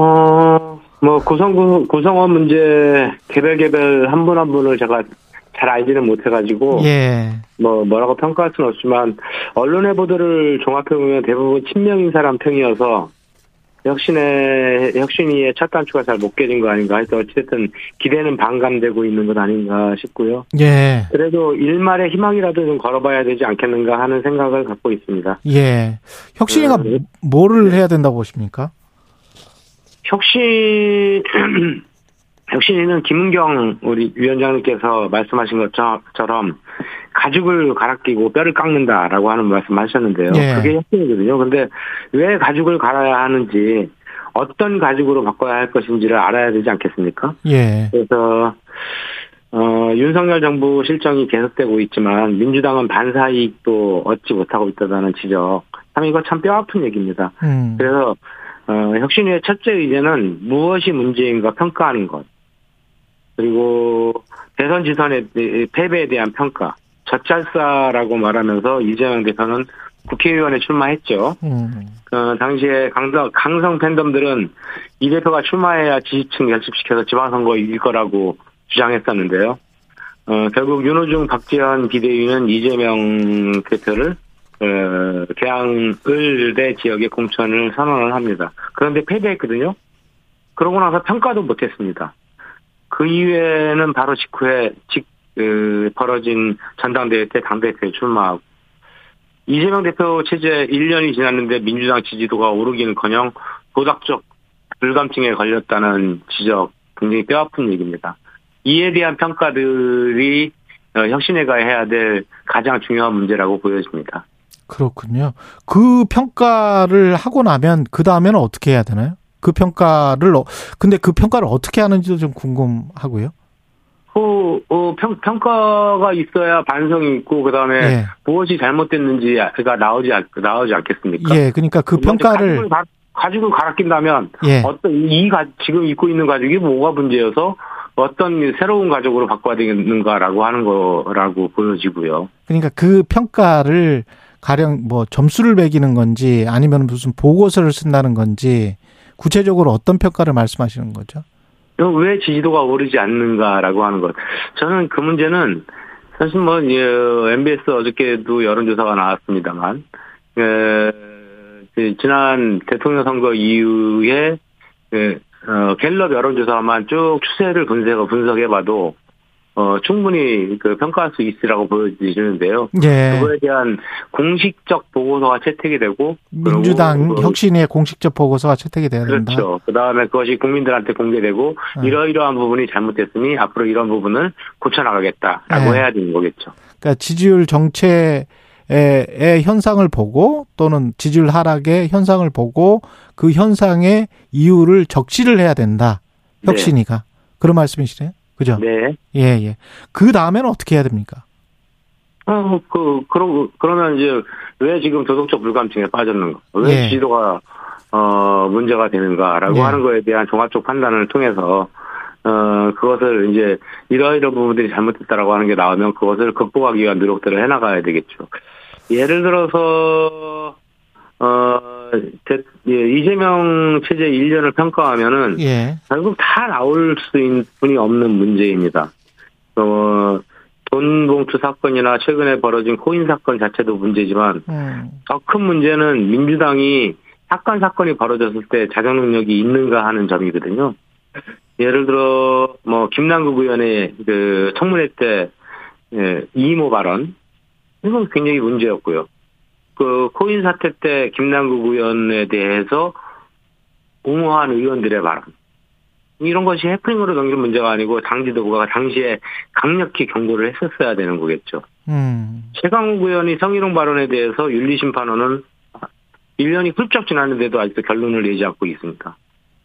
어, 뭐, 구성, 구성원 문제, 개별 개별 한 분 한 분을 제가 잘 알지는 못해가지고, 예. 뭐, 뭐라고 평가할 수는 없지만, 언론의 보도를 종합해 보면 대부분 친명인 사람 평이어서, 혁신의, 혁신이의 첫 단추가 잘 못 깨진 거 아닌가 해서 어쨌든 기대는 반감되고 있는 것 아닌가 싶고요. 예. 그래도 일말의 희망이라도 좀 걸어봐야 되지 않겠는가 하는 생각을 갖고 있습니다. 예. 혁신이가 음, 뭐를 해야 된다고 보십니까? 혁신 혁신이는 김은경 우리 위원장님께서 말씀하신 것처럼 가죽을 갈아 끼고 뼈를 깎는다라고 하는 말씀하셨는데요. 예. 그게 혁신이거든요. 근데 왜 가죽을 갈아야 하는지 어떤 가죽으로 바꿔야 할 것인지를 알아야 되지 않겠습니까? 예. 그래서 어, 윤석열 정부 실정이 계속되고 있지만 민주당은 반사 이익도 얻지 못하고 있다는 지적. 참 이거 참 뼈아픈 얘기입니다. 음. 그래서 어, 혁신위의 첫째 의제는 무엇이 문제인가 평가하는 것. 그리고 대선 지선의 패배에 대한 평가. 젖잘싸라고 말하면서 이재명 대표는 국회의원에 출마했죠. 음. 어, 당시에 강성, 강성 팬덤들은 이 대표가 출마해야 지지층 결집시켜서 지방선거 이길 거라고 주장했었는데요. 어, 결국 윤호중 박지원 비대위는 이재명 대표를 어, 개항을대 지역의 공천을 선언을 합니다. 그런데 패배했거든요. 그러고 나서 평가도 못했습니다. 그 이후에는 바로 직후에 직 그, 벌어진 전당대회 때 당대표에 출마하고 이재명 대표 체제 1년이 지났는데 민주당 지지도가 오르기는커녕 도덕적 불감증에 걸렸다는 지적 굉장히 뼈아픈 얘기입니다. 이에 대한 평가들이 어, 혁신회가 해야 될 가장 중요한 문제라고 보여집니다. 그렇군요. 그 평가를 하고 나면 그 다음에는 어떻게 해야 되나요? 그 평가를 어, 근데 그 평가를 어떻게 하는지도 좀 궁금하고요. 그 어, 평, 평가가 있어야 반성이 있고 그다음에 예. 무엇이 잘못됐는지가 나오지 나오지 않겠습니까? 예, 그러니까 그 평가를 가지고 갈아 낀다면 예. 어떤 이 가, 지금 입고 있는 가죽이 뭐가 문제여서 어떤 새로운 가족으로 바꿔야 되는가라고 하는 거라고 보여지고요. 그러니까 그 평가를 가령 뭐 점수를 매기는 건지 아니면 무슨 보고서를 쓴다는 건지 구체적으로 어떤 평가를 말씀하시는 거죠? 왜 지지도가 오르지 않는가라고 하는 것. 저는 그 문제는 사실 뭐 예, MBS 어저께도 여론조사가 나왔습니다만 예, 지난 대통령 선거 이후에 예, 어, 갤럽 여론조사만 쭉 추세를 분석 분석해봐도 어, 충분히 그 평가할 수 있으라고 보여지는데요. 예. 그거에 대한 공식적 보고서가 채택이 되고 민주당 그, 혁신의 공식적 보고서가 채택이 돼야 된다. 그렇죠. 그 다음에 그것이 국민들한테 공개되고 예. 이러이러한 부분이 잘못됐으니 앞으로 이런 부분을 고쳐 나가겠다라고 예. 해야 되는 거겠죠. 그러니까 지지율 정체의 현상을 보고 또는 지지율 하락의 현상을 보고 그 현상의 이유를 적시를 해야 된다. 네. 혁신이가. 네. 그런 말씀이시네요. 그죠? 네. 예, 예. 그 다음에는 어떻게 해야 됩니까? 어, 그, 그러, 그러면 이제 왜 지금 도덕적 불감증에 빠졌는가? 왜 예. 지도가, 어, 문제가 되는가라고 예. 하는 거에 대한 종합적 판단을 통해서, 어, 그것을 이제 이러이러 부분들이 잘못됐다라고 하는 게 나오면 그것을 극복하기 위한 노력들을 해나가야 되겠죠. 예를 들어서, 어, 예, 이재명 체제 1년을 평가하면은 예. 결국 다 나올 수 있는 분이 없는 문제입니다. 어, 돈 봉투 사건이나 최근에 벌어진 코인 사건 자체도 문제지만 음. 더큰 문제는 민주당이 사건 사건이 벌어졌을 때 자격 능력이 있는가 하는 점이거든요. 예를 들어 뭐 김남국 의원의 그 청문회 때 예, 이모 발언 이건 굉장히 문제였고요. 그 코인 사태 때 김남국 의원에 대해서 옹호한 의원들의 발언. 이런 것이 해프닝으로 넘기는 문제가 아니고 당 지도부가 당시에 강력히 경고를 했었어야 되는 거겠죠. 음. 최강욱 의원이 성희롱 발언에 대해서 윤리심판원은 1년이 훌쩍 지났는데도 아직도 결론을 내지 않고 있습니다.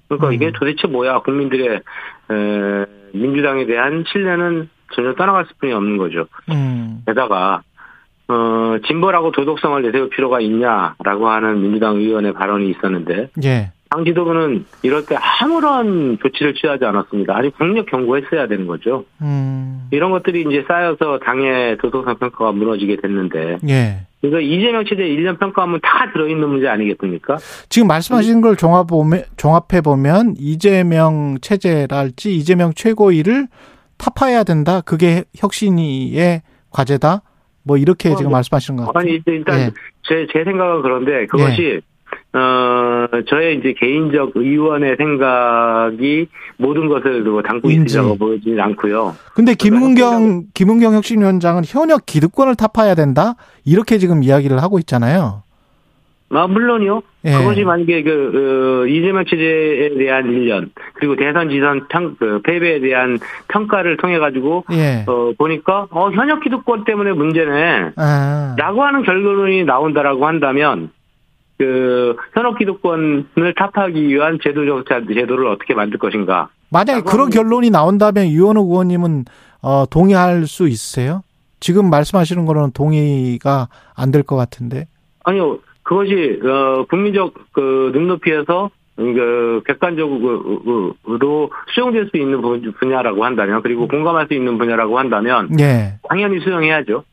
그러니까 음. 이게 도대체 뭐야 국민들의 에, 민주당에 대한 신뢰는 전혀 떠나갈 수뿐이 없는 거죠. 음. 게다가 어, 진보라고 도덕성을 내세울 필요가 있냐라고 하는 민주당 의원의 발언이 있었는데, 예. 당 지도부는 이럴 때 아무런 조치를 취하지 않았습니다. 아니 강력 경고했어야 되는 거죠. 음. 이런 것들이 이제 쌓여서 당의 도덕성 평가가 무너지게 됐는데, 예. 그러니까 이재명 체제 1년 평가하면 다 들어있는 문제 아니겠습니까? 지금 말씀하신 걸 종합 보면, 종합해 보면 이재명 체제랄지 이재명 최고위를 타파해야 된다. 그게 혁신위의 과제다. 뭐 이렇게 어, 지금 뭐, 말씀하시는 것 같아요. 아니 일단 예. 제, 제 생각은 그런데 그것이 예. 어 저의 이제 개인적 의원의 생각이 모든 것을 담고 있으라고 보이지는 않고요. 근데 김은경 김은경 혁신위원장은 현역 기득권을 타파해야 된다 이렇게 지금 이야기를 하고 있잖아요. 아, 물론이요. 예. 그것이 만약에 그, 어, 이재명 체제에 대한 1년, 그리고 대선 지선 평, 그, 패배에 대한 평가를 통해 가지고, 예. 어, 보니까, 어, 현역 기득권 때문에 문제네. 아. 라고 하는 결론이 나온다라고 한다면, 그, 현역 기득권을 탑하기 위한 제도적 제도를 어떻게 만들 것인가. 만약에 그런 결론이 나온다면 유원호 의원님은, 어, 동의할 수 있으세요? 지금 말씀하시는 거는 동의가 안 될 것 같은데. 아니요. 그것이 어 국민적 그 눈높이에서 그 객관적으로 수용될 수 있는 분야라고 한다면 그리고 공감할 수 있는 분야라고 한다면 예. 당연히 수용해야죠.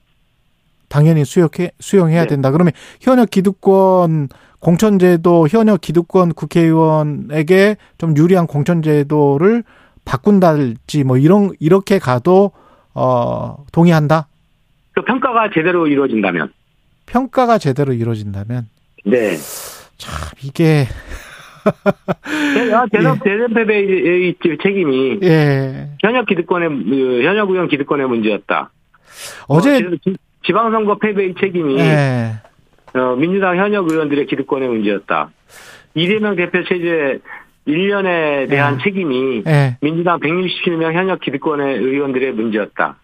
당연히 수용해 수용해야 네. 된다. 그러면 현역 기득권 공천제도 현역 기득권 국회의원에게 좀 유리한 공천제도를 바꾼다든지 뭐 이런 이렇게 가도 어 동의한다. 그 평가가 제대로 이루어진다면. 평가가 제대로 이루어진다면 네. 참 이게 대선 대선 패배의 책임이 예. 현역 기득권의 그 현역 의원 기득권의 문제였다. 어제 뭐 지방선거 패배의 책임이 예. 어, 민주당 현역 의원들의 기득권의 문제였다. 이재명 대표 체제 1년에 대한 네. 책임이 네. 민주당 167명 현역 기득권의 의원들의 문제였다.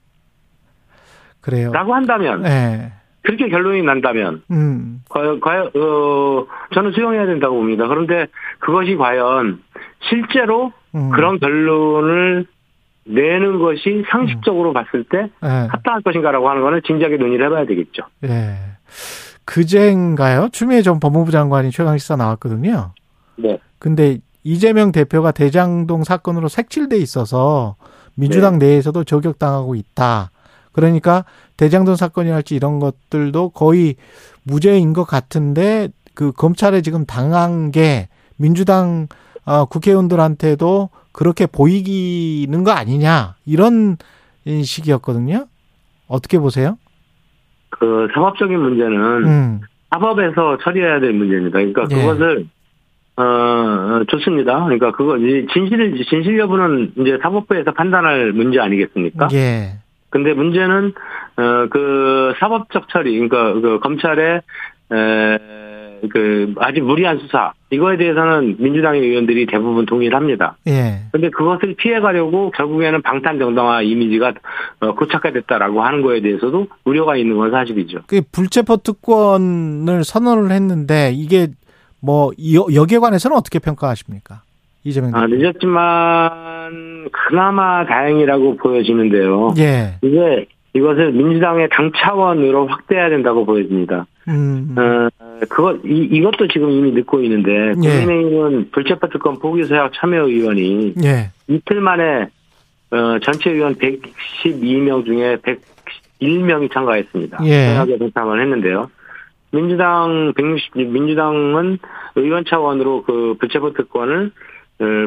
그래요. 라고 한다면 네. 그렇게 결론이 난다면 음. 과연, 과연 어, 저는 수용해야 된다고 봅니다. 그런데 그것이 과연 실제로 음. 그런 결론을 내는 것이 상식적으로 음. 봤을 때 네. 합당할 것인가라고 하는 거는 진지하게 논의를 해봐야 되겠죠. 네. 그제인가요? 추미애 전 법무부 장관이 최강시사 나왔거든요. 네. 근데 이재명 대표가 대장동 사건으로 색칠돼 있어서 민주당 네. 내에서도 저격당하고 있다. 그러니까 대장동 사건이랄지 이런 것들도 거의 무죄인 것 같은데 그 검찰에 지금 당한 게 민주당 어, 국회의원들한테도 그렇게 보이기는 거 아니냐 이런 식이었거든요. 어떻게 보세요? 그 사법적인 문제는 음. 사법에서 처리해야 될 문제입니다. 그러니까 예. 그것을 어 좋습니다. 그러니까 그거 진실 진실 여부는 이제 사법부에서 판단할 문제 아니겠습니까? 예. 근데 문제는 어 그 사법적 처리 그러니까 그 검찰의 그 아주 무리한 수사 이거에 대해서는 민주당의 의원들이 대부분 동의를 합니다. 예. 근데 그것을 피해가려고 결국에는 방탄 정당화 이미지가 어, 고착화 됐다라고 하는 거에 대해서도 우려가 있는 건 사실이죠. 그 불체포 특권을 선언을 했는데 이게 뭐 여기에 관해서는 어떻게 평가하십니까? 이재명 아, 늦었지만 그나마 다행이라고 보여지는데요. 예. 이게 이것을 민주당의 당 차원으로 확대해야 된다고 보여집니다. 음. 어, 그것 이, 이것도 지금 이미 늦고 있는데 예. 국민의힘은 불체포 특권 포기 서약 참여 의원이 예. 이틀 만에 어, 전체 의원 112명 중에 101명이 참가했습니다. 예. 하게 동참을 했는데요. 민주당 160 민주당은 의원 차원으로 그 불체포 특권을 어,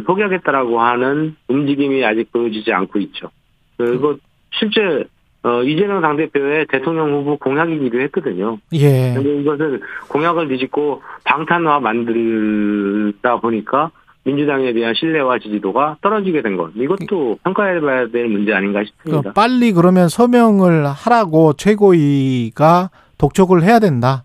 포기하겠다라고 하는 움직임이 아직 보여지지 않고 있죠. 그리고 실제 어, 이재명 당대표의 대통령 후보 공약이기도 했거든요. 예. 근데 이것을 공약을 뒤집고 방탄화 만들다 보니까 민주당에 대한 신뢰와 지지도가 떨어지게 된 것. 이것도 평가해봐야 될 문제 아닌가 싶습니다. 그 빨리 그러면 서명을 하라고 최고위가 독촉을 해야 된다?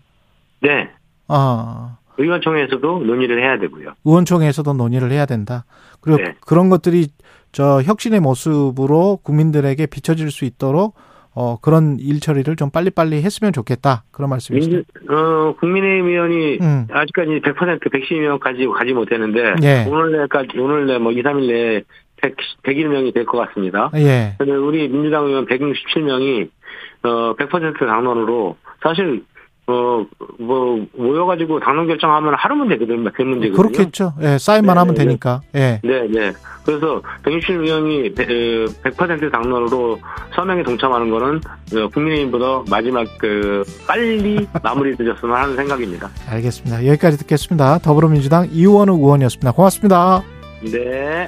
네. 아. 의원총회에서도 논의를 해야 되고요. 의원총회에서도 논의를 해야 된다. 그리고 네. 그런 것들이 저 혁신의 모습으로 국민들에게 비춰질 수 있도록 어, 그런 일 처리를 좀 빨리빨리 했으면 좋겠다. 그런 말씀이시죠. 어, 국민의힘 의원이 음. 아직까지 100% 110명까지 가지 못했는데 예. 오늘 내까지 오늘 내뭐 2, 3일 내에 100, 101명이 될 것 같습니다. 예. 근데 우리 민주당 의원 167명이 어, 100% 당론으로 사실 어, 뭐, 모여가지고 당론 결정하면 하루면 되거든요. 그 문제거든요. 그렇겠죠. 예, 사인만 네, 하면 네, 되니까. 예. 네, 네. 그래서 백육실 의원이 100% 당론으로 서명에 동참하는 거는 어, 국민의힘보다 마지막 그 빨리 마무리 되셨으면 하는 생각입니다. 알겠습니다. 여기까지 듣겠습니다. 더불어민주당 이원우 의원이었습니다. 고맙습니다. 네.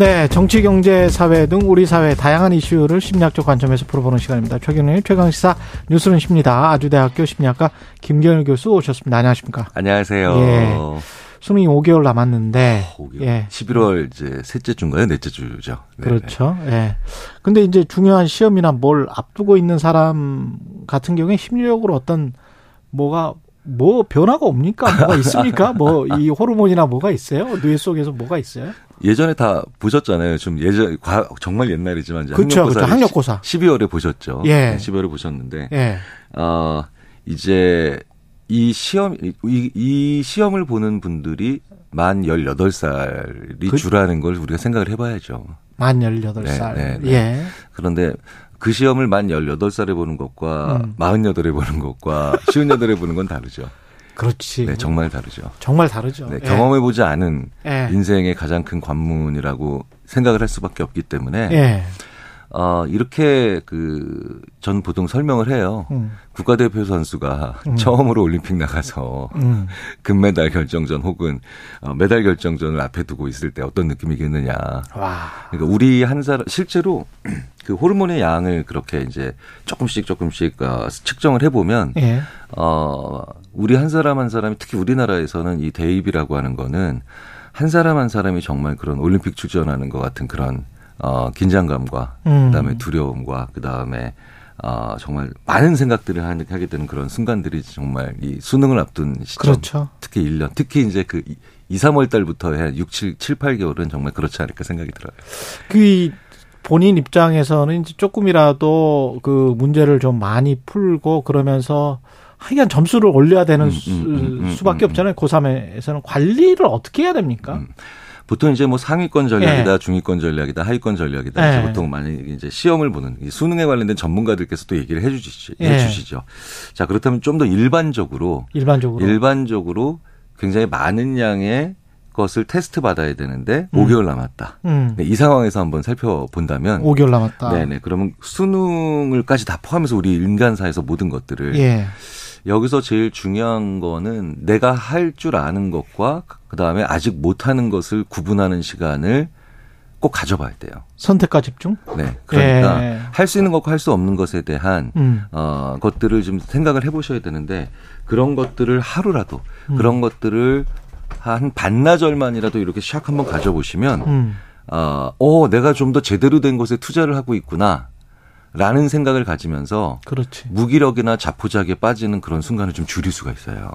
네, 정치, 경제, 사회 등 우리 사회 다양한 이슈를 심리학적 관점에서 풀어보는 시간입니다. 최경영의 최강시사 뉴스는 십니다. 아주대학교 심리학과 김경일 교수 오셨습니다. 안녕하십니까? 안녕하세요. 예. 수능이 5개월 남았는데, 어, 5개월. 예. 11월 이제 셋째 주인가요? 넷째 주죠. 네. 그렇죠. 예. 근데 이제 중요한 시험이나 뭘 앞두고 있는 사람 같은 경우에 심리적으로 어떤 뭐가 뭐 변화가 옵니까? 뭐가 있습니까? 뭐 이 호르몬이나 뭐가 있어요? 뇌 속에서 뭐가 있어요? 예전에 다 보셨잖아요. 좀 예전 과, 정말 옛날이지만 이제 그렇죠, 학력고사, 그렇죠. 학력고사 12월에 보셨죠. 예. 12월에 보셨는데 예. 어, 이제 이 시험 이, 이 시험을 보는 분들이 만 18살이 그, 주라는 걸 우리가 생각을 해 봐야죠. 만 18살. 네, 네, 네. 예. 그런데 그 시험을 만 18살에 보는 것과 음. 48에 보는 것과 58에 보는 건 다르죠. 그렇지. 네, 정말 다르죠. 정말 다르죠. 네, 경험해 보지 않은 예. 인생의 가장 큰 관문이라고 생각을 할 수밖에 없기 때문에 예. 어, 이렇게 그, 전 보통 설명을 해요. 음. 국가대표 선수가 음. 처음으로 올림픽 나가서 음. 금메달 결정전 혹은 어, 메달 결정전을 앞에 두고 있을 때 어떤 느낌이겠느냐. 와. 그러니까 우리 한 사람, 실제로 그 호르몬의 양을 그렇게 이제 조금씩 조금씩 어, 측정을 해보면, 예. 어, 우리 한 사람 한 사람이 특히 우리나라에서는 이 대입이라고 하는 거는 한 사람 한 사람이 정말 그런 올림픽 출전하는 것 같은 그런 어, 긴장감과 음. 그다음에 두려움과 그다음에 어, 정말 많은 생각들을 하게 되는 그런 순간들이 정말 이 수능을 앞둔 시점. 그렇죠. 특히 1년, 특히 이제 그 2, 3월 달부터 해 6, 7, 7, 8개월은 정말 그렇지 않을까 생각이 들어요. 그 본인 입장에서는 이제 조금이라도 그 문제를 좀 많이 풀고 그러면서 하여간 점수를 올려야 되는 음, 음, 음, 음 수밖에 음, 없잖아요. 고3에서는 관리를 어떻게 해야 됩니까? 보통 이제 뭐 상위권 전략이다, 네. 중위권 전략이다, 하위권 전략이다. 네. 보통 만약에 이제 시험을 보는 수능에 관련된 전문가들께서 또 얘기를 해주시, 네. 해주시죠. 자 그렇다면 좀 더 일반적으로 일반적으로 일반적으로 굉장히 많은 양의 것을 테스트 받아야 되는데 음. 5개월 남았다. 음. 네, 이 상황에서 한번 살펴본다면 5개월 남았다. 네네. 그러면 수능을까지 다 포함해서 우리 인간사에서 모든 것들을 예. 여기서 제일 중요한 거는 내가 할 줄 아는 것과 그다음에 아직 못하는 것을 구분하는 시간을 꼭 가져봐야 돼요. 선택과 집중? 네. 그러니까 예. 할수 있는 것과 할 수 없는 것에 대한 음. 어 것들을 좀 생각을 해보셔야 되는데 그런 것들을 하루라도 음. 그런 것들을 한 반나절만이라도 이렇게 샥 한번 가져보시면 음. 어, 어 내가 좀 더 제대로 된 것에 투자를 하고 있구나. 라는 생각을 가지면서 그렇지. 무기력이나 자포자기에 빠지는 그런 순간을 좀 줄일 수가 있어요.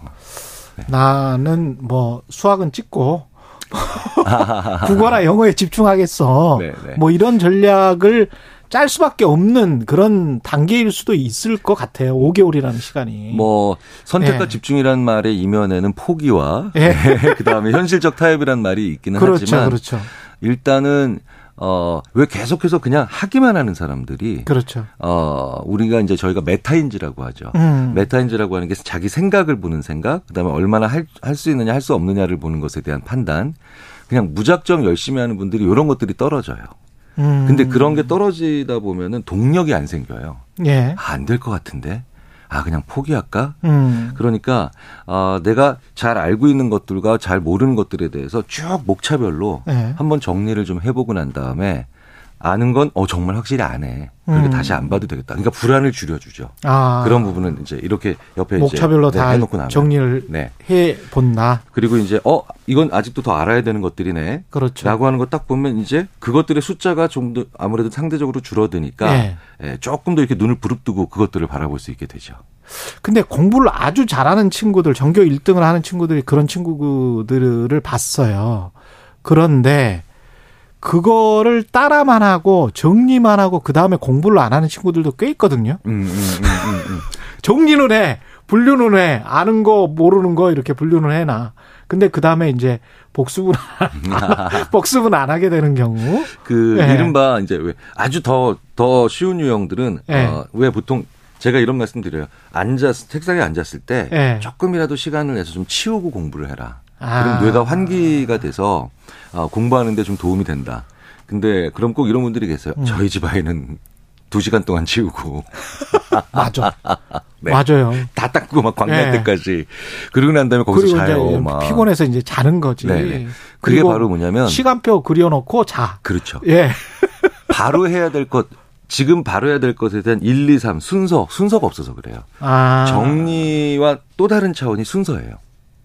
네. 나는 뭐 수학은 찍고 국어나 영어에 집중하겠어. 네네. 네. 뭐 이런 전략을 짤 수밖에 없는 그런 단계일 수도 있을 것 같아요. 5개월이라는 시간이. 뭐 선택과 예. 집중이라는 말의 이면에는 포기와 예. 그다음에 현실적 타협이라는 말이 있기는 그렇죠, 하지만 그렇죠. 일단은 어, 왜 계속해서 그냥 하기만 하는 사람들이. 그렇죠. 어, 우리가 이제 저희가 메타인지라고 하죠. 음. 메타인지라고 하는 게 자기 생각을 보는 생각, 그 다음에 얼마나 할, 할 수 있느냐, 할 수 없느냐를 보는 것에 대한 판단. 그냥 무작정 열심히 하는 분들이 이런 것들이 떨어져요. 음. 근데 그런 게 떨어지다 보면은 동력이 안 생겨요. 예. 아, 안될 것 같은데. 아 그냥 포기할까? 음. 그러니까 어, 내가 잘 알고 있는 것들과 잘 모르는 것들에 대해서 쭉 목차별로 네. 한번 정리를 좀 해보고 난 다음에 아는 건 어 정말 확실히 안 해. 그러니까 음. 다시 안 봐도 되겠다. 그러니까 불안을 줄여주죠. 아. 그런 부분은 이제 이렇게 옆에 목차별로 이제 다 네, 해놓고 나면 정리를 네. 해 본다. 그리고 이제 어 이건 아직도 더 알아야 되는 것들이네. 그렇죠. 라고 하는 거 딱 보면 이제 그것들의 숫자가 좀 더 아무래도 상대적으로 줄어드니까 네. 예, 조금 더 이렇게 눈을 부릅뜨고 그것들을 바라볼 수 있게 되죠. 근데 공부를 아주 잘하는 친구들, 전교 1등을 하는 친구들이 그런 친구들을 봤어요. 그런데 그거를 따라만 하고 정리만 하고 그 다음에 공부를 안 하는 친구들도 꽤 있거든요. 음, 음, 음, 정리는 해, 분류는 해, 아는 거 모르는 거 이렇게 분류는 해놔. 근데 그 다음에 이제 복습은 복습은 안 하게 되는 경우. 그 네. 이른바 이제 왜 아주 더더 더 쉬운 유형들은 네. 어, 왜 보통 제가 이런 말씀 드려요. 앉아 책상에 앉았을 때 네. 조금이라도 시간을 내서 좀 치우고 공부를 해라. 아. 그럼 뇌가 환기가 돼서 어, 공부하는데 좀 도움이 된다. 근데 그럼 꼭 이런 분들이 계세요. 음. 저희 집 아이는 두 시간 동안 치우고. 맞아. 네. 맞아요. 다 닦고 막 광날 네. 때까지. 그러고 난 다음에 거기서 자요. 막. 피곤해서 이제 자는 거지. 네네. 그게 바로 뭐냐면. 시간표 그려놓고 자. 그렇죠. 예. 바로 해야 될 것, 지금 바로 해야 될 것에 대한 1, 2, 3 순서, 순서가 없어서 그래요. 아. 정리와 또 다른 차원이 순서예요.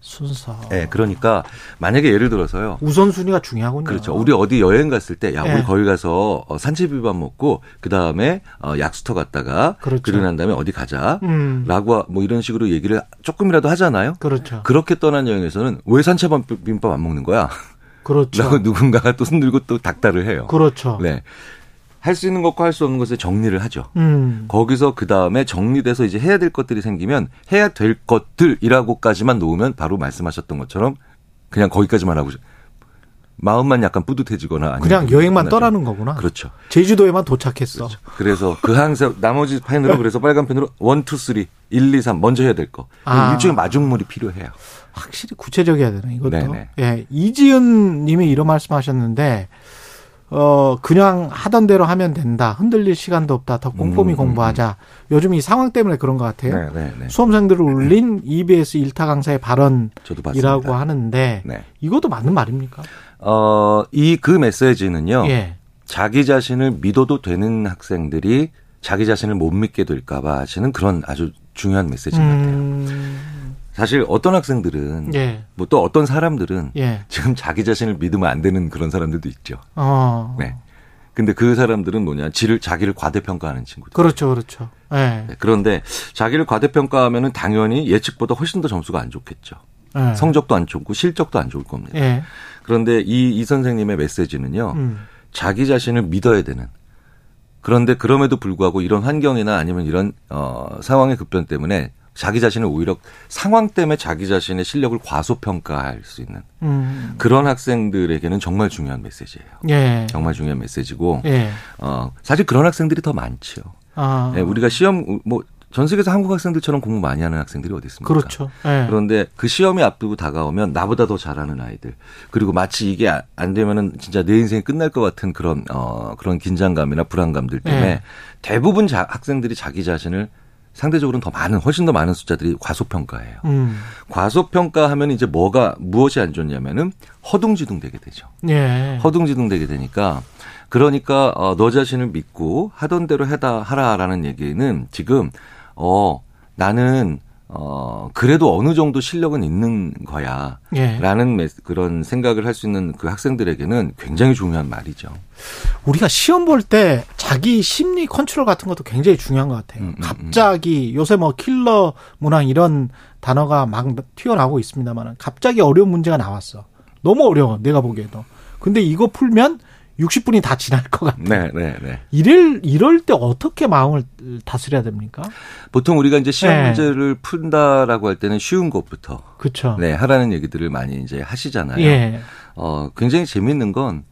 순서. 네, 그러니까 만약에 예를 들어서요. 우선순위가 중요하군요. 그렇죠. 우리 어디 여행 갔을 때, 야, 우리 네. 거기 가서 어, 산채비밥 먹고 그 다음에 어, 약수터 갔다가 그렇죠. 그러고 난 다음에 어디 가자라고 음. 뭐 이런 식으로 얘기를 조금이라도 하잖아요. 그렇죠. 그렇게 떠난 여행에서는 왜 산채비밥 안 먹는 거야? 그렇죠. 라고 누군가가 또 손들고 또 닥달을 해요. 그렇죠. 네. 할 수 있는 것과 할 수 없는 것을 정리를 하죠. 음. 거기서 그 다음에 정리돼서 이제 해야 될 것들이 생기면 해야 될 것들이라고까지만 놓으면 바로 말씀하셨던 것처럼 그냥 거기까지만 하고 마음만 약간 뿌듯해지거나 그냥 여행만 떠나는 거구나. 그렇죠. 제주도에만 도착했어. 그렇죠. 그래서 그 항상 나머지 펜으로 그래서 빨간 펜으로 one, two, three, 일, 이, 삼 먼저 해야 될 거. 아. 일종의 마중물이 필요해요. 확실히 구체적이어야 되네 이것도. 네네. 예, 이지은 님이 이런 말씀하셨는데 어 그냥 하던 대로 하면 된다. 흔들릴 시간도 없다. 더 꼼꼼히 음, 음 공부하자. 음. 요즘 이 상황 때문에 그런 것 같아요. 네, 네, 네. 수험생들을 울린 EBS 일타 강사의 발언이라고 하는데 네. 이것도 맞는 말입니까? 어, 이 그 메시지는요. 예. 자기 자신을 믿어도 되는 학생들이 자기 자신을 못 믿게 될까봐 하시는 그런 아주 중요한 메시지인 것 같아요. 음. 사실 어떤 학생들은 예. 뭐또 어떤 사람들은 예. 지금 자기 자신을 믿으면 안 되는 그런 사람들도 있죠. 어. 네. 근데 그 사람들은 뭐냐, 지를 자기를 과대평가하는 친구들. 그렇죠, 그렇죠. 예. 네. 그런데 자기를 과대평가하면은 당연히 예측보다 훨씬 더 점수가 안 좋겠죠. 예. 성적도 안 좋고 실적도 안 좋을 겁니다. 예. 그런데 이, 이 선생님의 메시지는요, 음. 자기 자신을 믿어야 되는. 그런데 그럼에도 불구하고 이런 환경이나 아니면 이런 어 상황의 급변 때문에 자기 자신을 오히려 상황 때문에 자기 자신의 실력을 과소평가할 수 있는 음. 그런 학생들에게는 정말 중요한 메시지예요. 예. 정말 중요한 메시지고 예. 어 사실 그런 학생들이 더 많죠. 아. 예, 우리가 시험 뭐 전 세계에서 한국 학생들처럼 공부 많이 하는 학생들이 어디 있습니까? 그렇죠. 네. 그런데 그 시험이 앞두고 다가오면 나보다 더 잘하는 아이들 그리고 마치 이게 안 되면은 진짜 내 인생이 끝날 것 같은 그런 어 그런 긴장감이나 불안감들 때문에 네. 대부분 자, 학생들이 자기 자신을 상대적으로는 더 많은 훨씬 더 많은 숫자들이 과소평가해요. 음. 과소평가하면 이제 뭐가 무엇이 안 좋냐면은 허둥지둥 되게 되죠. 예. 허둥지둥 되게 되니까 그러니까 어, 너 자신을 믿고 하던 대로 해다 하라라는 얘기는 지금 어, 나는 어, 그래도 어느 정도 실력은 있는 거야. 예. 라는 그런 생각을 할 수 있는 그 학생들에게는 굉장히 중요한 말이죠. 우리가 시험 볼 때 자기 심리 컨트롤 같은 것도 굉장히 중요한 것 같아요. 음, 음, 음. 갑자기 음. 요새 뭐 킬러 문항 이런 단어가 막 튀어나오고 있습니다만 갑자기 어려운 문제가 나왔어. 너무 어려워. 내가 보기에도. 근데 이거 풀면 60분이 다 지날 것 같아요. 네, 네, 네. 이럴 이럴 때 어떻게 마음을 다스려야 됩니까? 보통 우리가 이제 시험 네. 문제를 푼다라고 할 때는 쉬운 것부터 그렇죠. 네, 하라는 얘기들을 많이 이제 하시잖아요. 예. 어, 굉장히 재밌는 건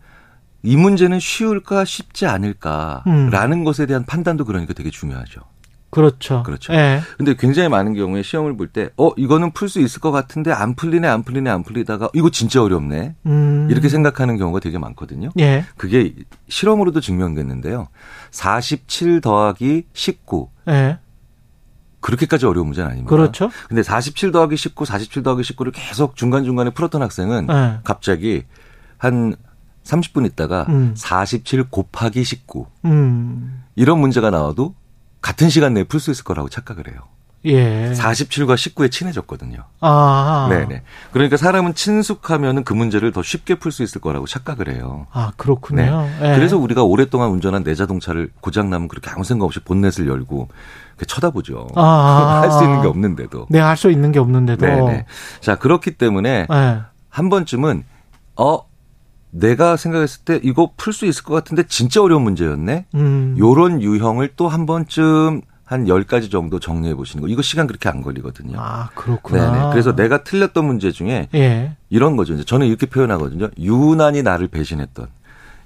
이 문제는 쉬울까 쉽지 않을까라는 음. 것에 대한 판단도 그러니까 되게 중요하죠. 그렇죠. 그렇죠. 예. 근데 굉장히 많은 경우에 시험을 볼 때, 어, 이거는 풀 수 있을 것 같은데 안 풀리네, 안 풀리네, 안 풀리다가, 이거 진짜 어렵네. 음. 이렇게 생각하는 경우가 되게 많거든요. 예. 그게 실험으로도 증명됐는데요. 47 더하기 19. 예. 그렇게까지 어려운 문제는 아닙니다. 그렇죠. 근데 47 더하기 19, 47 더하기 19를 계속 중간중간에 풀었던 학생은 예. 갑자기 한 30분 있다가 음. 47 곱하기 19. 음. 이런 문제가 나와도 같은 시간 내에 풀 수 있을 거라고 착각을 해요. 예. 47과 19에 친해졌거든요. 아. 네네. 그러니까 사람은 친숙하면은 그 문제를 더 쉽게 풀 수 있을 거라고 착각을 해요. 아, 그렇군요. 네. 예. 그래서 우리가 오랫동안 운전한 내 자동차를 고장나면 그렇게 아무 생각 없이 본넷을 열고 쳐다보죠. 아. 할수 있는 게 없는데도. 네, 할 수 있는 게 없는데도. 네네. 자, 그렇기 때문에 예. 한 번쯤은 어, 내가 생각했을 때 이거 풀 수 있을 것 같은데 진짜 어려운 문제였네. 음. 요런 유형을 또 한 번쯤 한 10가지 정도 정리해 보시는 거. 이거 시간 그렇게 안 걸리거든요. 아, 그렇구나. 네네. 그래서 내가 틀렸던 문제 중에 예. 이런 거죠. 이제 저는 이렇게 표현하거든요. 유난히 나를 배신했던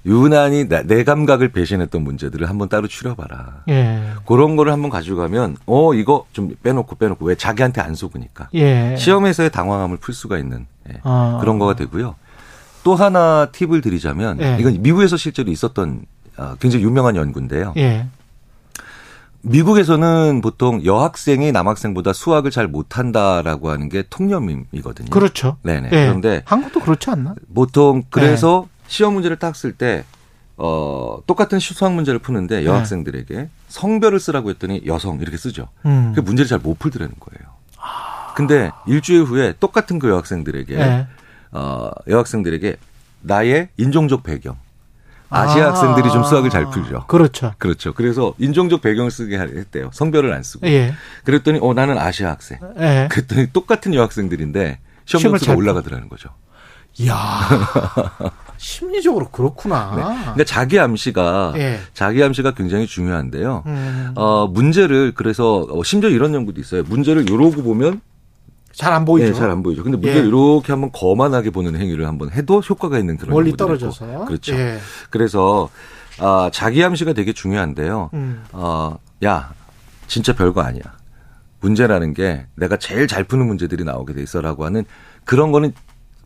유난히 내 감각을 배신했던 문제들을 한번 따로 추려봐라. 예. 그런 거를 한번 가져가면 어 이거 좀 빼놓고 빼놓고 왜 자기한테 안 속으니까 예. 시험에서의 당황함을 풀 수가 있는 예. 아. 그런 거가 되고요. 또 하나 팁을 드리자면 예. 이건 미국에서 실제로 있었던 어, 굉장히 유명한 연구인데요. 예. 미국에서는 보통 여학생이 남학생보다 수학을 잘 못한다라고 하는 게 통념이거든요. 그렇죠. 네네. 예. 그런데 한국도 그렇지 않나? 보통 그래서 예. 시험 문제를 딱 쓸 때 어, 똑같은 수학 문제를 푸는데 예. 여학생들에게 성별을 쓰라고 했더니 여성 이렇게 쓰죠. 음. 그 문제를 잘 못 풀더라는 거예요. 근데 일주일 후에 똑같은 그 여학생들에게 예. 어, 여학생들에게 나의 인종적 배경. 아시아 아. 학생들이 좀 수학을 잘 풀죠. 그렇죠. 그렇죠. 그래서 인종적 배경을 쓰게 했대요. 성별을 안 쓰고. 예. 그랬더니 어 나는 아시아 학생. 예. 그랬더니 똑같은 여학생들인데 시험 점수가 올라가더라는 거죠. 이야. 심리적으로 그렇구나. 네. 그러니까 자기 암시가 예. 자기 암시가 굉장히 중요한데요. 음. 어 문제를 그래서 어, 심지어 이런 연구도 있어요. 문제를 요러고 보면 잘 안 보이죠. 네, 잘 안 보이죠. 근데 문제를 예. 이렇게 한번 거만하게 보는 행위를 한번 해도 효과가 있는 그런 멀리 떨어져서 있고. 그렇죠. 예. 그래서 아, 자기 암시가 되게 중요한데요. 음. 어, 야, 진짜 별거 아니야. 문제라는 게 내가 제일 잘 푸는 문제들이 나오게 돼 있어라고 하는 그런 거는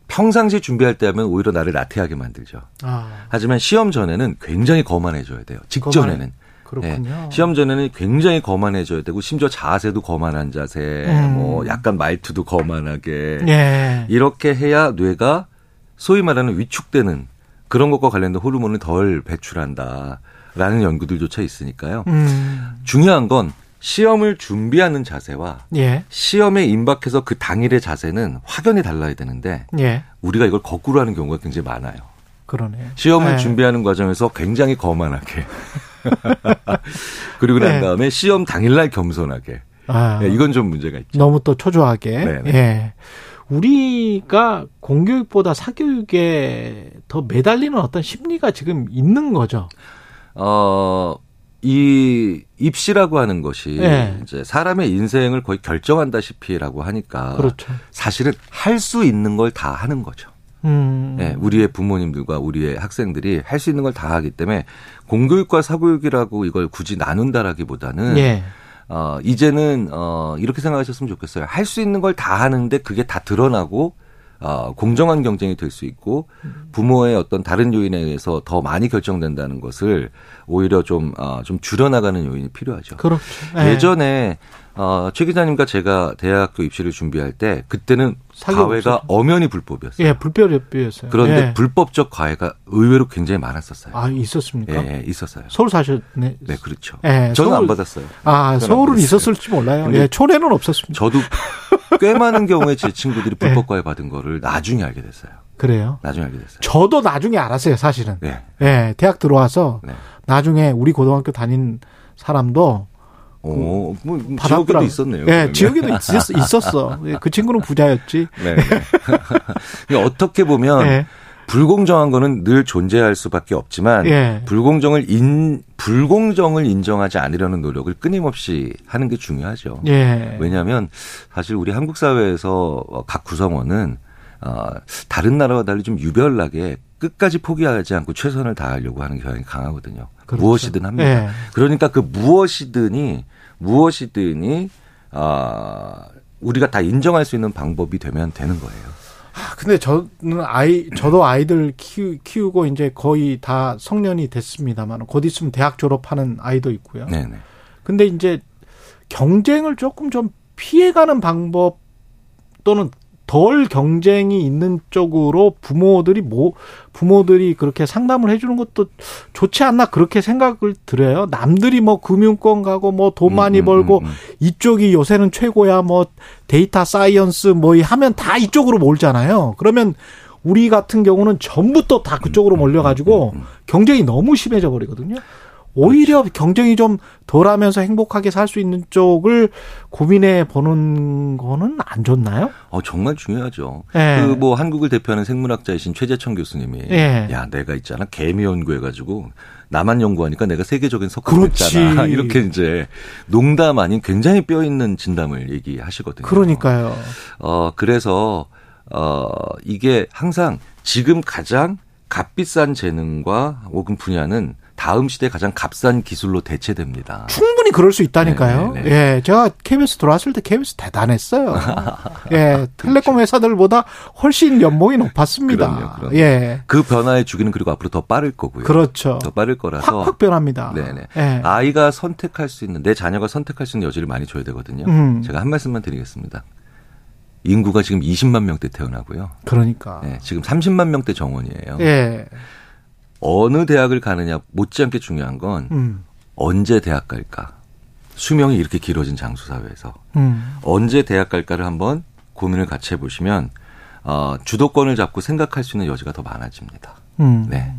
평상시 준비할 때 하면 오히려 나를 나태하게 만들죠. 아. 하지만 시험 전에는 굉장히 거만해져야 돼요. 직전에는. 그렇군요. 네. 시험 전에는 굉장히 거만해져야 되고 심지어 자세도 거만한 자세, 음. 뭐 약간 말투도 거만하게 예. 이렇게 해야 뇌가 소위 말하는 위축되는 그런 것과 관련된 호르몬을 덜 배출한다라는 연구들조차 있으니까요. 음. 중요한 건 시험을 준비하는 자세와 예. 시험에 임박해서 그 당일의 자세는 확연히 달라야 되는데 예. 우리가 이걸 거꾸로 하는 경우가 굉장히 많아요. 그러네. 시험을 예. 준비하는 과정에서 굉장히 거만하게 그리고 난 네. 다음에 시험 당일날 겸손하게. 아. 네, 이건 좀 문제가 있죠. 너무 또 초조하게. 네네. 네. 예. 우리가 공교육보다 사교육에 더 매달리는 어떤 심리가 지금 있는 거죠. 어, 이 입시라고 하는 것이 네. 이제 사람의 인생을 거의 결정한다시피라고 하니까 그렇죠. 사실은 할 수 있는 걸 다 하는 거죠. 음. 네, 우리의 부모님들과 우리의 학생들이 할 수 있는 걸 다 하기 때문에 공교육과 사교육이라고 이걸 굳이 나눈다라기보다는 예. 어, 이제는 어, 이렇게 생각하셨으면 좋겠어요. 할 수 있는 걸 다 하는데 그게 다 드러나고 어, 공정한 경쟁이 될 수 있고 부모의 어떤 다른 요인에 의해서 더 많이 결정된다는 것을 오히려 좀, 어, 좀 줄여나가는 요인이 필요하죠. 그렇죠. 네. 예전에 어, 최 기자님과 제가 대학교 입시를 준비할 때 그때는 과외가 없었죠. 엄연히 불법이었어요. 예, 불법이었어요. 그런데 예. 불법적 과외가 의외로 굉장히 많았었어요. 아, 있었습니까? 예, 있었어요. 서울 사셨네. 네, 그렇죠. 예, 저는 서울, 안 받았어요. 아, 서울은 있었을지 몰라요. 예, 촌에는 없었습니다. 저도 꽤 많은 경우에 제 친구들이 예. 불법 과외 받은 거를 나중에 알게 됐어요. 그래요? 나중에 알게 됐어요. 저도 나중에 알았어요, 사실은. 네. 예, 대학 들어와서 네. 나중에 우리 고등학교 다닌 사람도 오, 뭐, 뭐 지역에도 있었네요. 네, 지역에도 있었, 있었어. 예, 그 친구는 부자였지. 네. 네. 어떻게 보면 네. 불공정한 거는 늘 존재할 수밖에 없지만 예. 불공정을 인 불공정을 인정하지 않으려는 노력을 끊임없이 하는 게 중요하죠. 예. 왜냐하면 사실 우리 한국 사회에서 각 구성원은 어, 다른 나라와 달리 좀 유별나게 끝까지 포기하지 않고 최선을 다하려고 하는 경향이 강하거든요. 그렇죠. 무엇이든 합니다. 네. 그러니까 그 무엇이든이 무엇이든이 아 우리가 다 인정할 수 있는 방법이 되면 되는 거예요. 아, 근데 저는 아이 저도 아이들 키우, 키우고 이제 거의 다 성년이 됐습니다만 곧 있으면 대학 졸업하는 아이도 있고요. 네네. 근데 이제 경쟁을 조금 좀 피해가는 방법 또는 덜 경쟁이 있는 쪽으로 부모들이 뭐 부모들이 그렇게 상담을 해주는 것도 좋지 않나 그렇게 생각을 들어요. 남들이 뭐 금융권 가고 뭐 돈 많이 음, 음, 벌고 음, 음, 이쪽이 요새는 최고야 뭐 data science 뭐 하면 다 이쪽으로 몰잖아요. 그러면 우리 같은 경우는 전부 또 다 그쪽으로 음, 몰려가지고 경쟁이 너무 심해져 버리거든요. 오히려 그렇죠. 경쟁이 좀 덜하면서 행복하게 살 수 있는 쪽을 고민해 보는 거는 안 좋나요? 어 정말 중요하죠. 예. 그뭐 한국을 대표하는 생물학자이신 최재천 교수님이 예. 야 내가 있잖아 개미 연구해가지고 나만 연구하니까 내가 세계적인 석학했잖아 이렇게 이제 농담 아닌 굉장히 뼈 있는 진담을 얘기하시거든요. 그러니까요. 어 그래서 어 이게 항상 지금 가장 값비싼 재능과 혹은 분야는 다음 시대 가장 값싼 기술로 대체됩니다. 충분히 그럴 수 있다니까요. 네네. 네, 네. 예, 제가 KBS 들어왔을 때 KBS 대단했어요. 예, 텔레콤 그렇죠. 회사들보다 훨씬 연봉이 높았습니다. 그럼요, 그럼요. 예. 그 변화의 주기는 그리고 앞으로 더 빠를 거고요. 그렇죠. 더 빠를 거라서 확확 변합니다. 네네. 예. 아이가 선택할 수 있는 내 자녀가 선택할 수 있는 여지를 많이 줘야 되거든요. 음. 제가 한 말씀만 드리겠습니다. 인구가 지금 20만 명대 태어나고요. 그러니까. 네, 지금 30만 명대 정원이에요. 예. 어느 대학을 가느냐 못지않게 중요한 건 음. 언제 대학 갈까. 수명이 이렇게 길어진 장수 사회에서 음. 언제 대학 갈까를 한번 고민을 같이 해보시면 어, 주도권을 잡고 생각할 수 있는 여지가 더 많아집니다. 음. 네.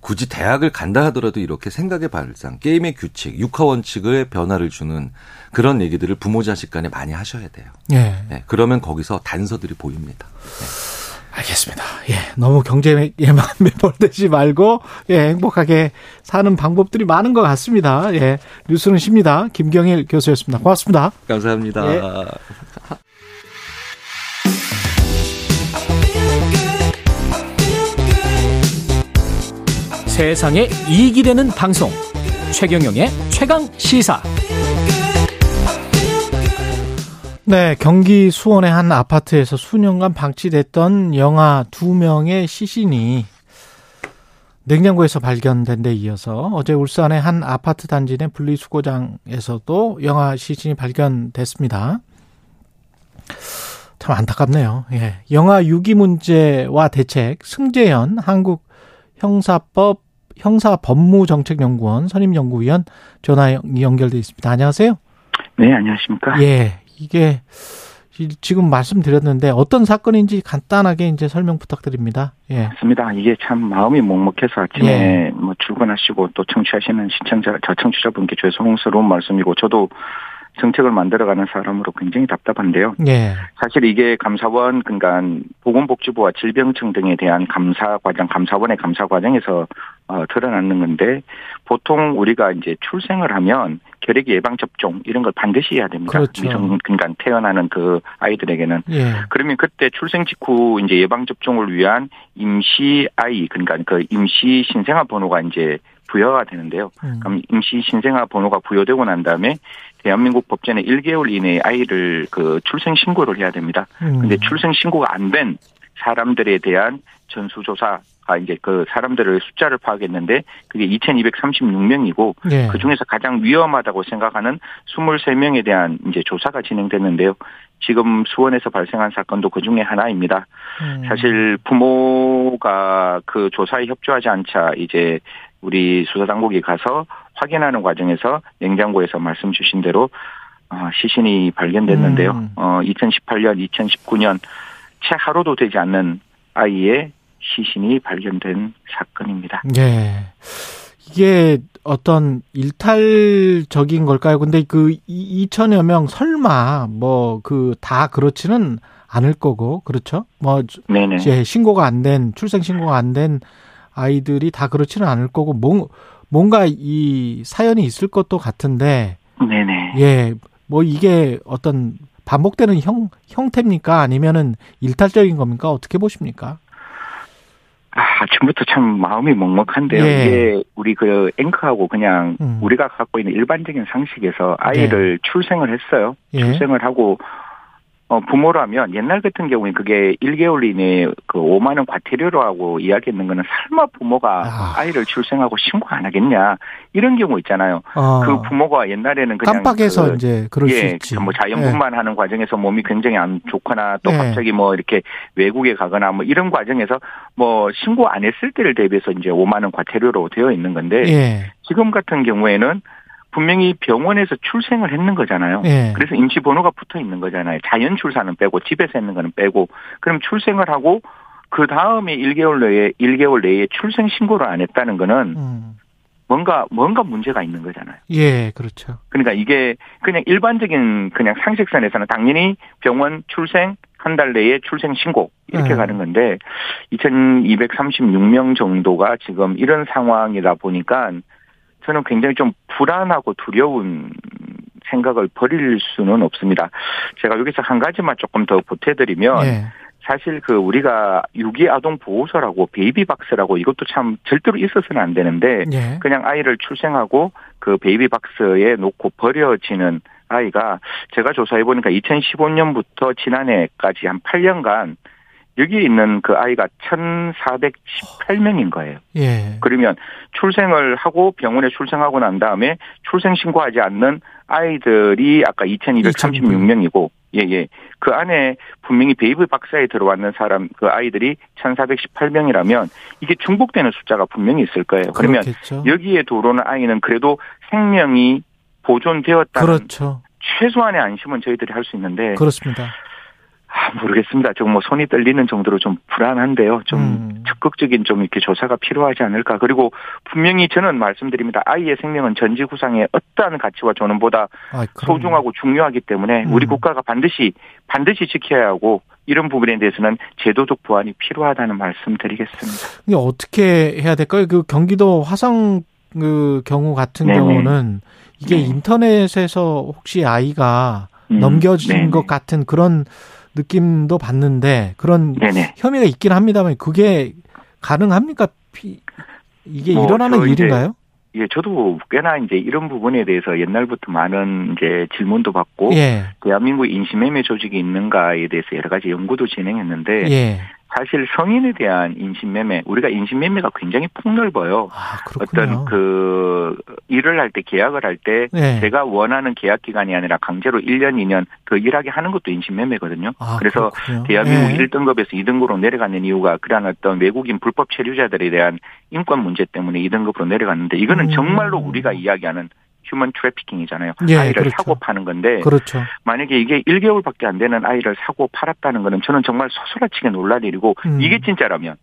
굳이 대학을 간다 하더라도 이렇게 생각의 발상, 게임의 규칙, 육하 원칙의 변화를 주는 그런 얘기들을 부모 자식 간에 많이 하셔야 돼요. 예. 네, 그러면 거기서 단서들이 보입니다. 네. 알겠습니다. 예, 너무 경제에만 매몰되지 말고 예, 행복하게 사는 방법들이 많은 것 같습니다. 예, 뉴스는 쉽니다. 김경일 교수였습니다. 고맙습니다. 감사합니다. 예. 세상에 이익이 되는 방송 최경영의 최강 시사. 네, 경기 수원의 한 아파트에서 수년간 방치됐던 영아 두 명의 시신이 냉장고에서 발견된 데 이어서 어제 울산의 한 아파트 단지 내 분리수거장에서도 영아 시신이 발견됐습니다. 참 안타깝네요. 예. 영아 유기 문제와 대책 승재현 한국 형사법 형사법무정책연구원 선임연구위원 전화 연결돼 있습니다. 안녕하세요. 네, 안녕하십니까? 예. 이게 지금 말씀드렸는데 어떤 사건인지 간단하게 이제 설명 부탁드립니다. 예. 맞습니다. 이게 참 마음이 먹먹해서 아침에 예. 뭐 출근하시고 또 청취하시는 시청자, 저 청취자분께 죄송스러운 말씀이고 저도 정책을 만들어가는 사람으로 굉장히 답답한데요. 예. 사실 이게 감사원 그러니까 보건복지부와 질병청 등에 대한 감사 과정, 감사원의 감사 과정에서 어, 드러나는 건데 보통 우리가 이제 출생을 하면 결핵 예방 접종 이런 걸 반드시 해야 됩니다. 그렇죠. 미성 그러니까 태어나는 그 아이들에게는 예. 그러면 그때 출생 직후 이제 예방 접종을 위한 임시 아이 그러니까 그 임시 신생아 번호가 이제 부여가 되는데요. 음. 그럼 임시 신생아 번호가 부여되고 난 다음에 대한민국 법전에 1개월 이내에 아이를 그 출생 신고를 해야 됩니다. 음. 근데 출생 신고가 안 된 사람들에 대한 전수조사 가 이제 그 사람들의 숫자를 파악했는데 그게 2,236명이고 네. 그 중에서 가장 위험하다고 생각하는 23명에 대한 이제 조사가 진행됐는데요. 지금 수원에서 발생한 사건도 그 중에 하나입니다. 음. 사실 부모가 그 조사에 협조하지 않자 이제 우리 수사 당국이 가서 확인하는 과정에서 냉장고에서 말씀 주신 대로 어, 시신이 발견됐는데요. 음. 어, 2018년, 2019년 채 하루도 되지 않는 아이의 시신이 발견된 사건입니다. 네. 이게 어떤 일탈적인 걸까요? 근데 그 2천여 명 설마 뭐 그 다 그렇지는 않을 거고 그렇죠? 뭐 네네. 이제 신고가 안 된 출생 신고가 안 된 아이들이 다 그렇지는 않을 거고 뭔 뭔가 이 사연이 있을 것도 같은데 네네. 예. 뭐 이게 어떤 반복되는 형 형태입니까? 아니면은 일탈적인 겁니까? 어떻게 보십니까? 아, 아침부터 참 마음이 먹먹한데요. 예. 이게 우리 그 앵커하고 그냥 음. 우리가 갖고 있는 일반적인 상식에서 아이를 예. 출생을 했어요. 예. 출생을 하고 어, 부모라면 옛날 같은 경우에 그게 1개월 이내에 그 5만 원 과태료로 하고 이야기했는 거는 설마 부모가 아. 이를 출생하고 신고 안 하겠냐 이런 경우 있잖아요. 아. 그 부모가 옛날에는 그냥 깜빡해서 그, 이제 그럴 예, 수 있지. 뭐 자연분만 예. 하는 과정에서 몸이 굉장히 안 좋거나 또 예. 갑자기 뭐 이렇게 외국에 가거나 뭐 이런 과정에서 뭐 신고 안 했을 때를 대비해서 이제 5만 원 과태료로 되어 있는 건데 예. 지금 같은 경우에는 분명히 병원에서 출생을 했는 거잖아요. 예. 그래서 임시 번호가 붙어 있는 거잖아요. 자연 출산은 빼고 집에서 했는 거는 빼고 그럼 출생을 하고 그 다음에 1개월 내에 1개월 내에 출생 신고를 안 했다는 거는 음. 뭔가 뭔가 문제가 있는 거잖아요. 예, 그렇죠. 그러니까 이게 그냥 일반적인 그냥 상식선에서는 당연히 병원 출생 한 달 내에 출생 신고 이렇게 음. 가는 건데 2,236명 정도가 지금 이런 상황이다 보니까 저는 굉장히 좀 불안하고 두려운 생각을 버릴 수는 없습니다. 제가 여기서 한 가지만 조금 더 보태드리면 네. 사실 그 우리가 유기 아동 보호소라고 베이비 박스라고 이것도 참 절대로 있어서는 안 되는데 네. 그냥 아이를 출생하고 그 베이비 박스에 놓고 버려지는 아이가 제가 조사해 보니까 2015년부터 지난해까지 한 8년간 여기 있는 그 아이가 1,418명인 거예요. 예. 그러면 출생을 하고 병원에 출생하고 난 다음에 출생 신고하지 않는 아이들이 아까 2,236명이고 예, 예. 그 안에 분명히 베이비 박사에 들어왔는 사람, 그 아이들이 1,418명이라면 이게 중복되는 숫자가 분명히 있을 거예요. 그러면 그렇겠죠. 여기에 들어오는 아이는 그래도 생명이 보존되었다는 그렇죠. 최소한의 안심은 저희들이 할 수 있는데 그렇습니다. 아, 모르겠습니다. 좀 뭐 손이 떨리는 정도로 좀 불안한데요. 좀 음. 적극적인 좀 이렇게 조사가 필요하지 않을까. 그리고 분명히 저는 말씀드립니다. 아이의 생명은 전지구상의 어떠한 가치와 존엄보다 아, 소중하고 중요하기 때문에 음. 우리 국가가 반드시 반드시 지켜야 하고 이런 부분에 대해서는 제도적 보완이 필요하다는 말씀드리겠습니다. 이게 어떻게 해야 될까요? 그 경기도 화성 그 경우 같은 네네. 경우는 이게 네. 인터넷에서 혹시 아이가 음. 넘겨진 네네. 것 같은 그런 느낌도 받는데 그런 네네. 혐의가 있긴 합니다만 그게 가능합니까? 이게 뭐 일어나는 일인가요? 예, 저도 꽤나 이제 이런 부분에 대해서 옛날부터 많은 이제 질문도 받고 예. 대한민국 인신매매 조직이 있는가에 대해서 여러 가지 연구도 진행했는데 예. 사실 성인에 대한 인신매매 우리가 인신매매가 굉장히 폭넓어요. 아, 어떤 그 일을 할 때 계약을 할때 네. 제가 원하는 계약 기간이 아니라 강제로 1년 2년 더 일하게 하는 것도 인신매매거든요. 아, 그래서 그렇군요. 대한민국 네. 1등급에서 2등급으로 내려가는 이유가 그러한 어떤 외국인 불법 체류자들에 대한 인권 문제 때문에 2등급으로 내려갔는데 이거는 음. 정말로 우리가 이야기하는 human trafficking이잖아요. 예, 아이를 그렇죠. 사고 파는 건데 그렇죠. 만약에 이게 1개월밖에 안 되는 아이를 사고 팔았다는 거는 저는 정말 소스라치게 놀랄 일이고 음. 이게 진짜라면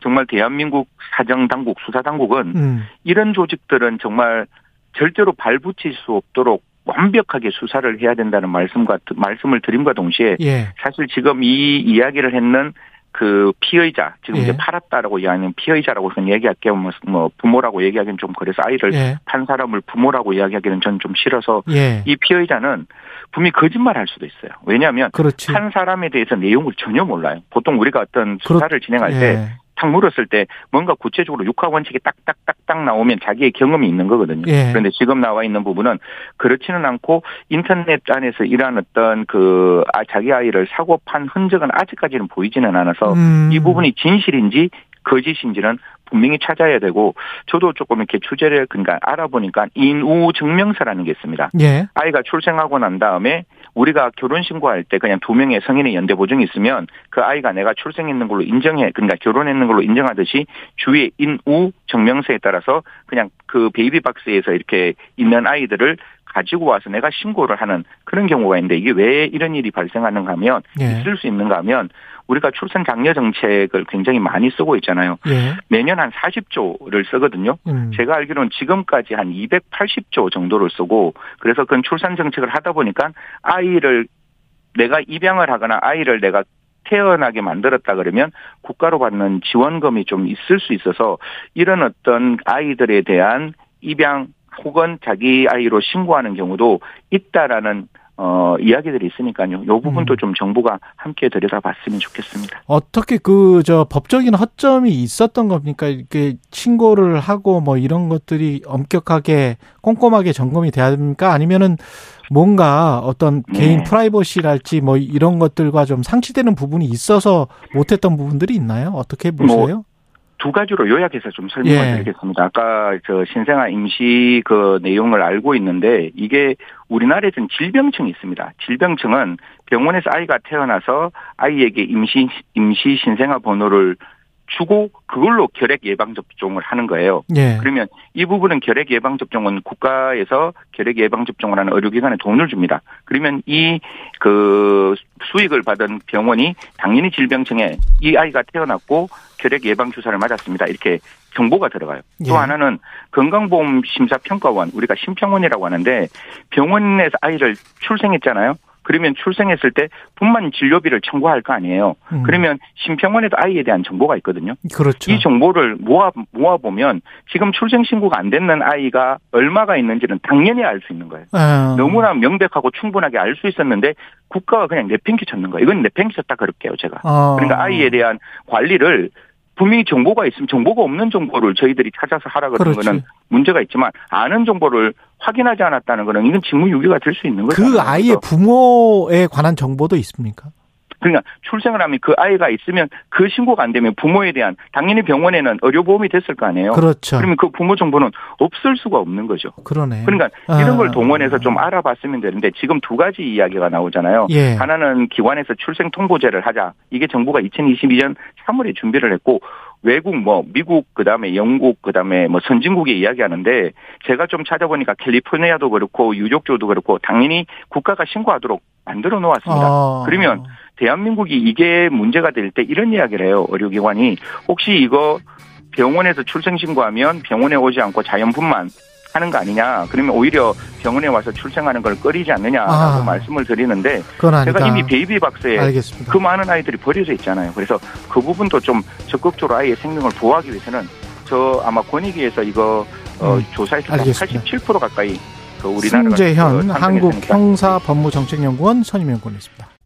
정말 대한민국 사정 당국 수사 당국은 음. 이런 조직들은 정말 절대로 발붙일 수 없도록 완벽하게 수사를 해야 된다는 말씀과 말씀을 드림과 동시에 예. 사실 지금 이 이야기를 했는 그 피의자 지금 예. 이제 팔았다라고 이야기하는 피의자라고 저는 얘기할게요. 뭐, 뭐 부모라고 얘기하기는 좀 그래서 아이를 예. 판 사람을 부모라고 이야기하기는 저는 좀 싫어서 예. 이 피의자는 분명히 거짓말 할 수도 있어요. 왜냐하면 그렇지. 판 사람에 대해서 내용을 전혀 몰라요. 보통 우리가 어떤 수사를 그렇... 진행할 때 예. 탁 물었을 때 뭔가 구체적으로 육하 원칙이 딱딱딱딱 나오면 자기의 경험이 있는 거거든요. 예. 그런데 지금 나와 있는 부분은 그렇지는 않고 인터넷 안에서 일하는 어떤 그 아, 자기 아이를 사고 판 흔적은 아직까지는 보이지는 않아서 음. 이 부분이 진실인지 거짓인지는 분명히 찾아야 되고 저도 조금 이렇게 취재를 그러니까 알아보니까 인우 증명서라는 게 있습니다. 예. 아이가 출생하고 난 다음에 우리가 결혼 신고할 때 그냥 두 명의 성인의 연대 보증이 있으면 그 아이가 내가 출생했는 걸로 인정해 그러니까 결혼했는 걸로 인정하듯이 주위의 인우 증명서에 따라서 그냥 그 베이비 박스에서 이렇게 있는 아이들을 가지고 와서 내가 신고를 하는 그런 경우가 있는데 이게 왜 이런 일이 발생하는가 하면 예. 있을 수 있는가 하면 우리가 출산 장려 정책을 굉장히 많이 쓰고 있잖아요. 예. 매년 한 40조를 쓰거든요. 음. 제가 알기로는 지금까지 한 280조 정도를 쓰고 그래서 그런 출산 정책을 하다 보니까 아이를 내가 입양을 하거나 아이를 내가 태어나게 만들었다 그러면 국가로 받는 지원금이 좀 있을 수 있어서 이런 어떤 아이들에 대한 입양 혹은 자기 아이로 신고하는 경우도 있다라는 어, 이야기들이 있으니까요. 요 부분도 음. 좀 정부가 함께 들여다봤으면 좋겠습니다. 어떻게 그, 저, 법적인 허점이 있었던 겁니까? 이렇게 신고를 하고 뭐 이런 것들이 엄격하게 꼼꼼하게 점검이 돼야 됩니까? 아니면은 뭔가 어떤 개인 네. 프라이버시랄지 뭐 이런 것들과 좀 상치되는 부분이 있어서 못했던 부분들이 있나요? 어떻게 보세요? 뭐 두 가지로 요약해서 좀 설명을 예. 드리겠습니다. 아까 저 신생아 임시 그 내용을 알고 있는데 이게 우리나라에서는 질병청이 있습니다. 질병청은 병원에서 아이가 태어나서 아이에게 임시 임시 신생아 번호를 주고 그걸로 결핵 예방 접종을 하는 거예요. 예. 그러면 이 부분은 결핵 예방 접종은 국가에서 결핵 예방 접종을 하는 의료기관에 돈을 줍니다. 그러면 이 그 수익을 받은 병원이 당연히 질병청에 이 아이가 태어났고 결핵 예방 주사를 맞았습니다. 이렇게 정보가 들어가요. 예. 또 하나는 건강보험 심사평가원 우리가 심평원이라고 하는데 병원에서 아이를 출생했잖아요. 그러면 출생했을 때 분만 진료비를 청구할 거 아니에요. 음. 그러면 심평원에도 아이에 대한 정보가 있거든요. 그렇죠. 이 정보를 모아 모아 보면 지금 출생 신고가 안 됐는 아이가 얼마가 있는지는 당연히 알 수 있는 거예요. 아. 너무나 명백하고 충분하게 알 수 있었는데 국가가 그냥 내팽개 쳤는 거예요. 이건 내팽개 쳤다 그럴게요, 제가. 아. 그러니까 아이에 대한 관리를 분명히 정보가 있으면 정보가 없는 정보를 저희들이 찾아서 하라 그러는 그렇지. 거는 문제가 있지만 아는 정보를 확인하지 않았다는 거는 이건 직무유기가 될 수 있는 거죠. 그 아이의 부모에 관한 정보도 있습니까? 그러니까 출생을 하면 그 아이가 있으면 그 신고가 안 되면 부모에 대한 당연히 병원에는 의료보험이 됐을 거 아니에요. 그렇죠. 그러면 그 부모 정보는 없을 수가 없는 거죠. 그러네. 그러니까 아. 이런 걸 동원해서 좀 알아봤으면 되는데 지금 두 가지 이야기가 나오잖아요. 예. 하나는 기관에서 출생 통보제를 하자. 이게 정부가 2022년 3월에 준비를 했고 외국 뭐 미국 그다음에 영국 그다음에 뭐 선진국에 이야기하는데 제가 좀 찾아보니까 캘리포니아도 그렇고 뉴욕주도 그렇고 당연히 국가가 신고하도록 만들어 놓았습니다. 아. 그러면 대한민국이 이게 문제가 될 때 이런 이야기를 해요. 의료기관이 혹시 이거 병원에서 출생 신고하면 병원에 오지 않고 자연분만 하는 거 아니냐. 그러면 오히려 병원에 와서 출생하는 걸 꺼리지 않느냐라고 아, 말씀을 드리는데 제가 이미 베이비 박스에 알겠습니다. 그 많은 아이들이 버려져 있잖아요. 그래서 그 부분도 좀 적극적으로 아이의 생명을 보호하기 위해서는 저 아마 권익위에서 이거 어, 음, 조사에서 87% 가까이 그 우리나라가 승재현 그 한국 형사법무정책연구원 선임연구원이었습니다.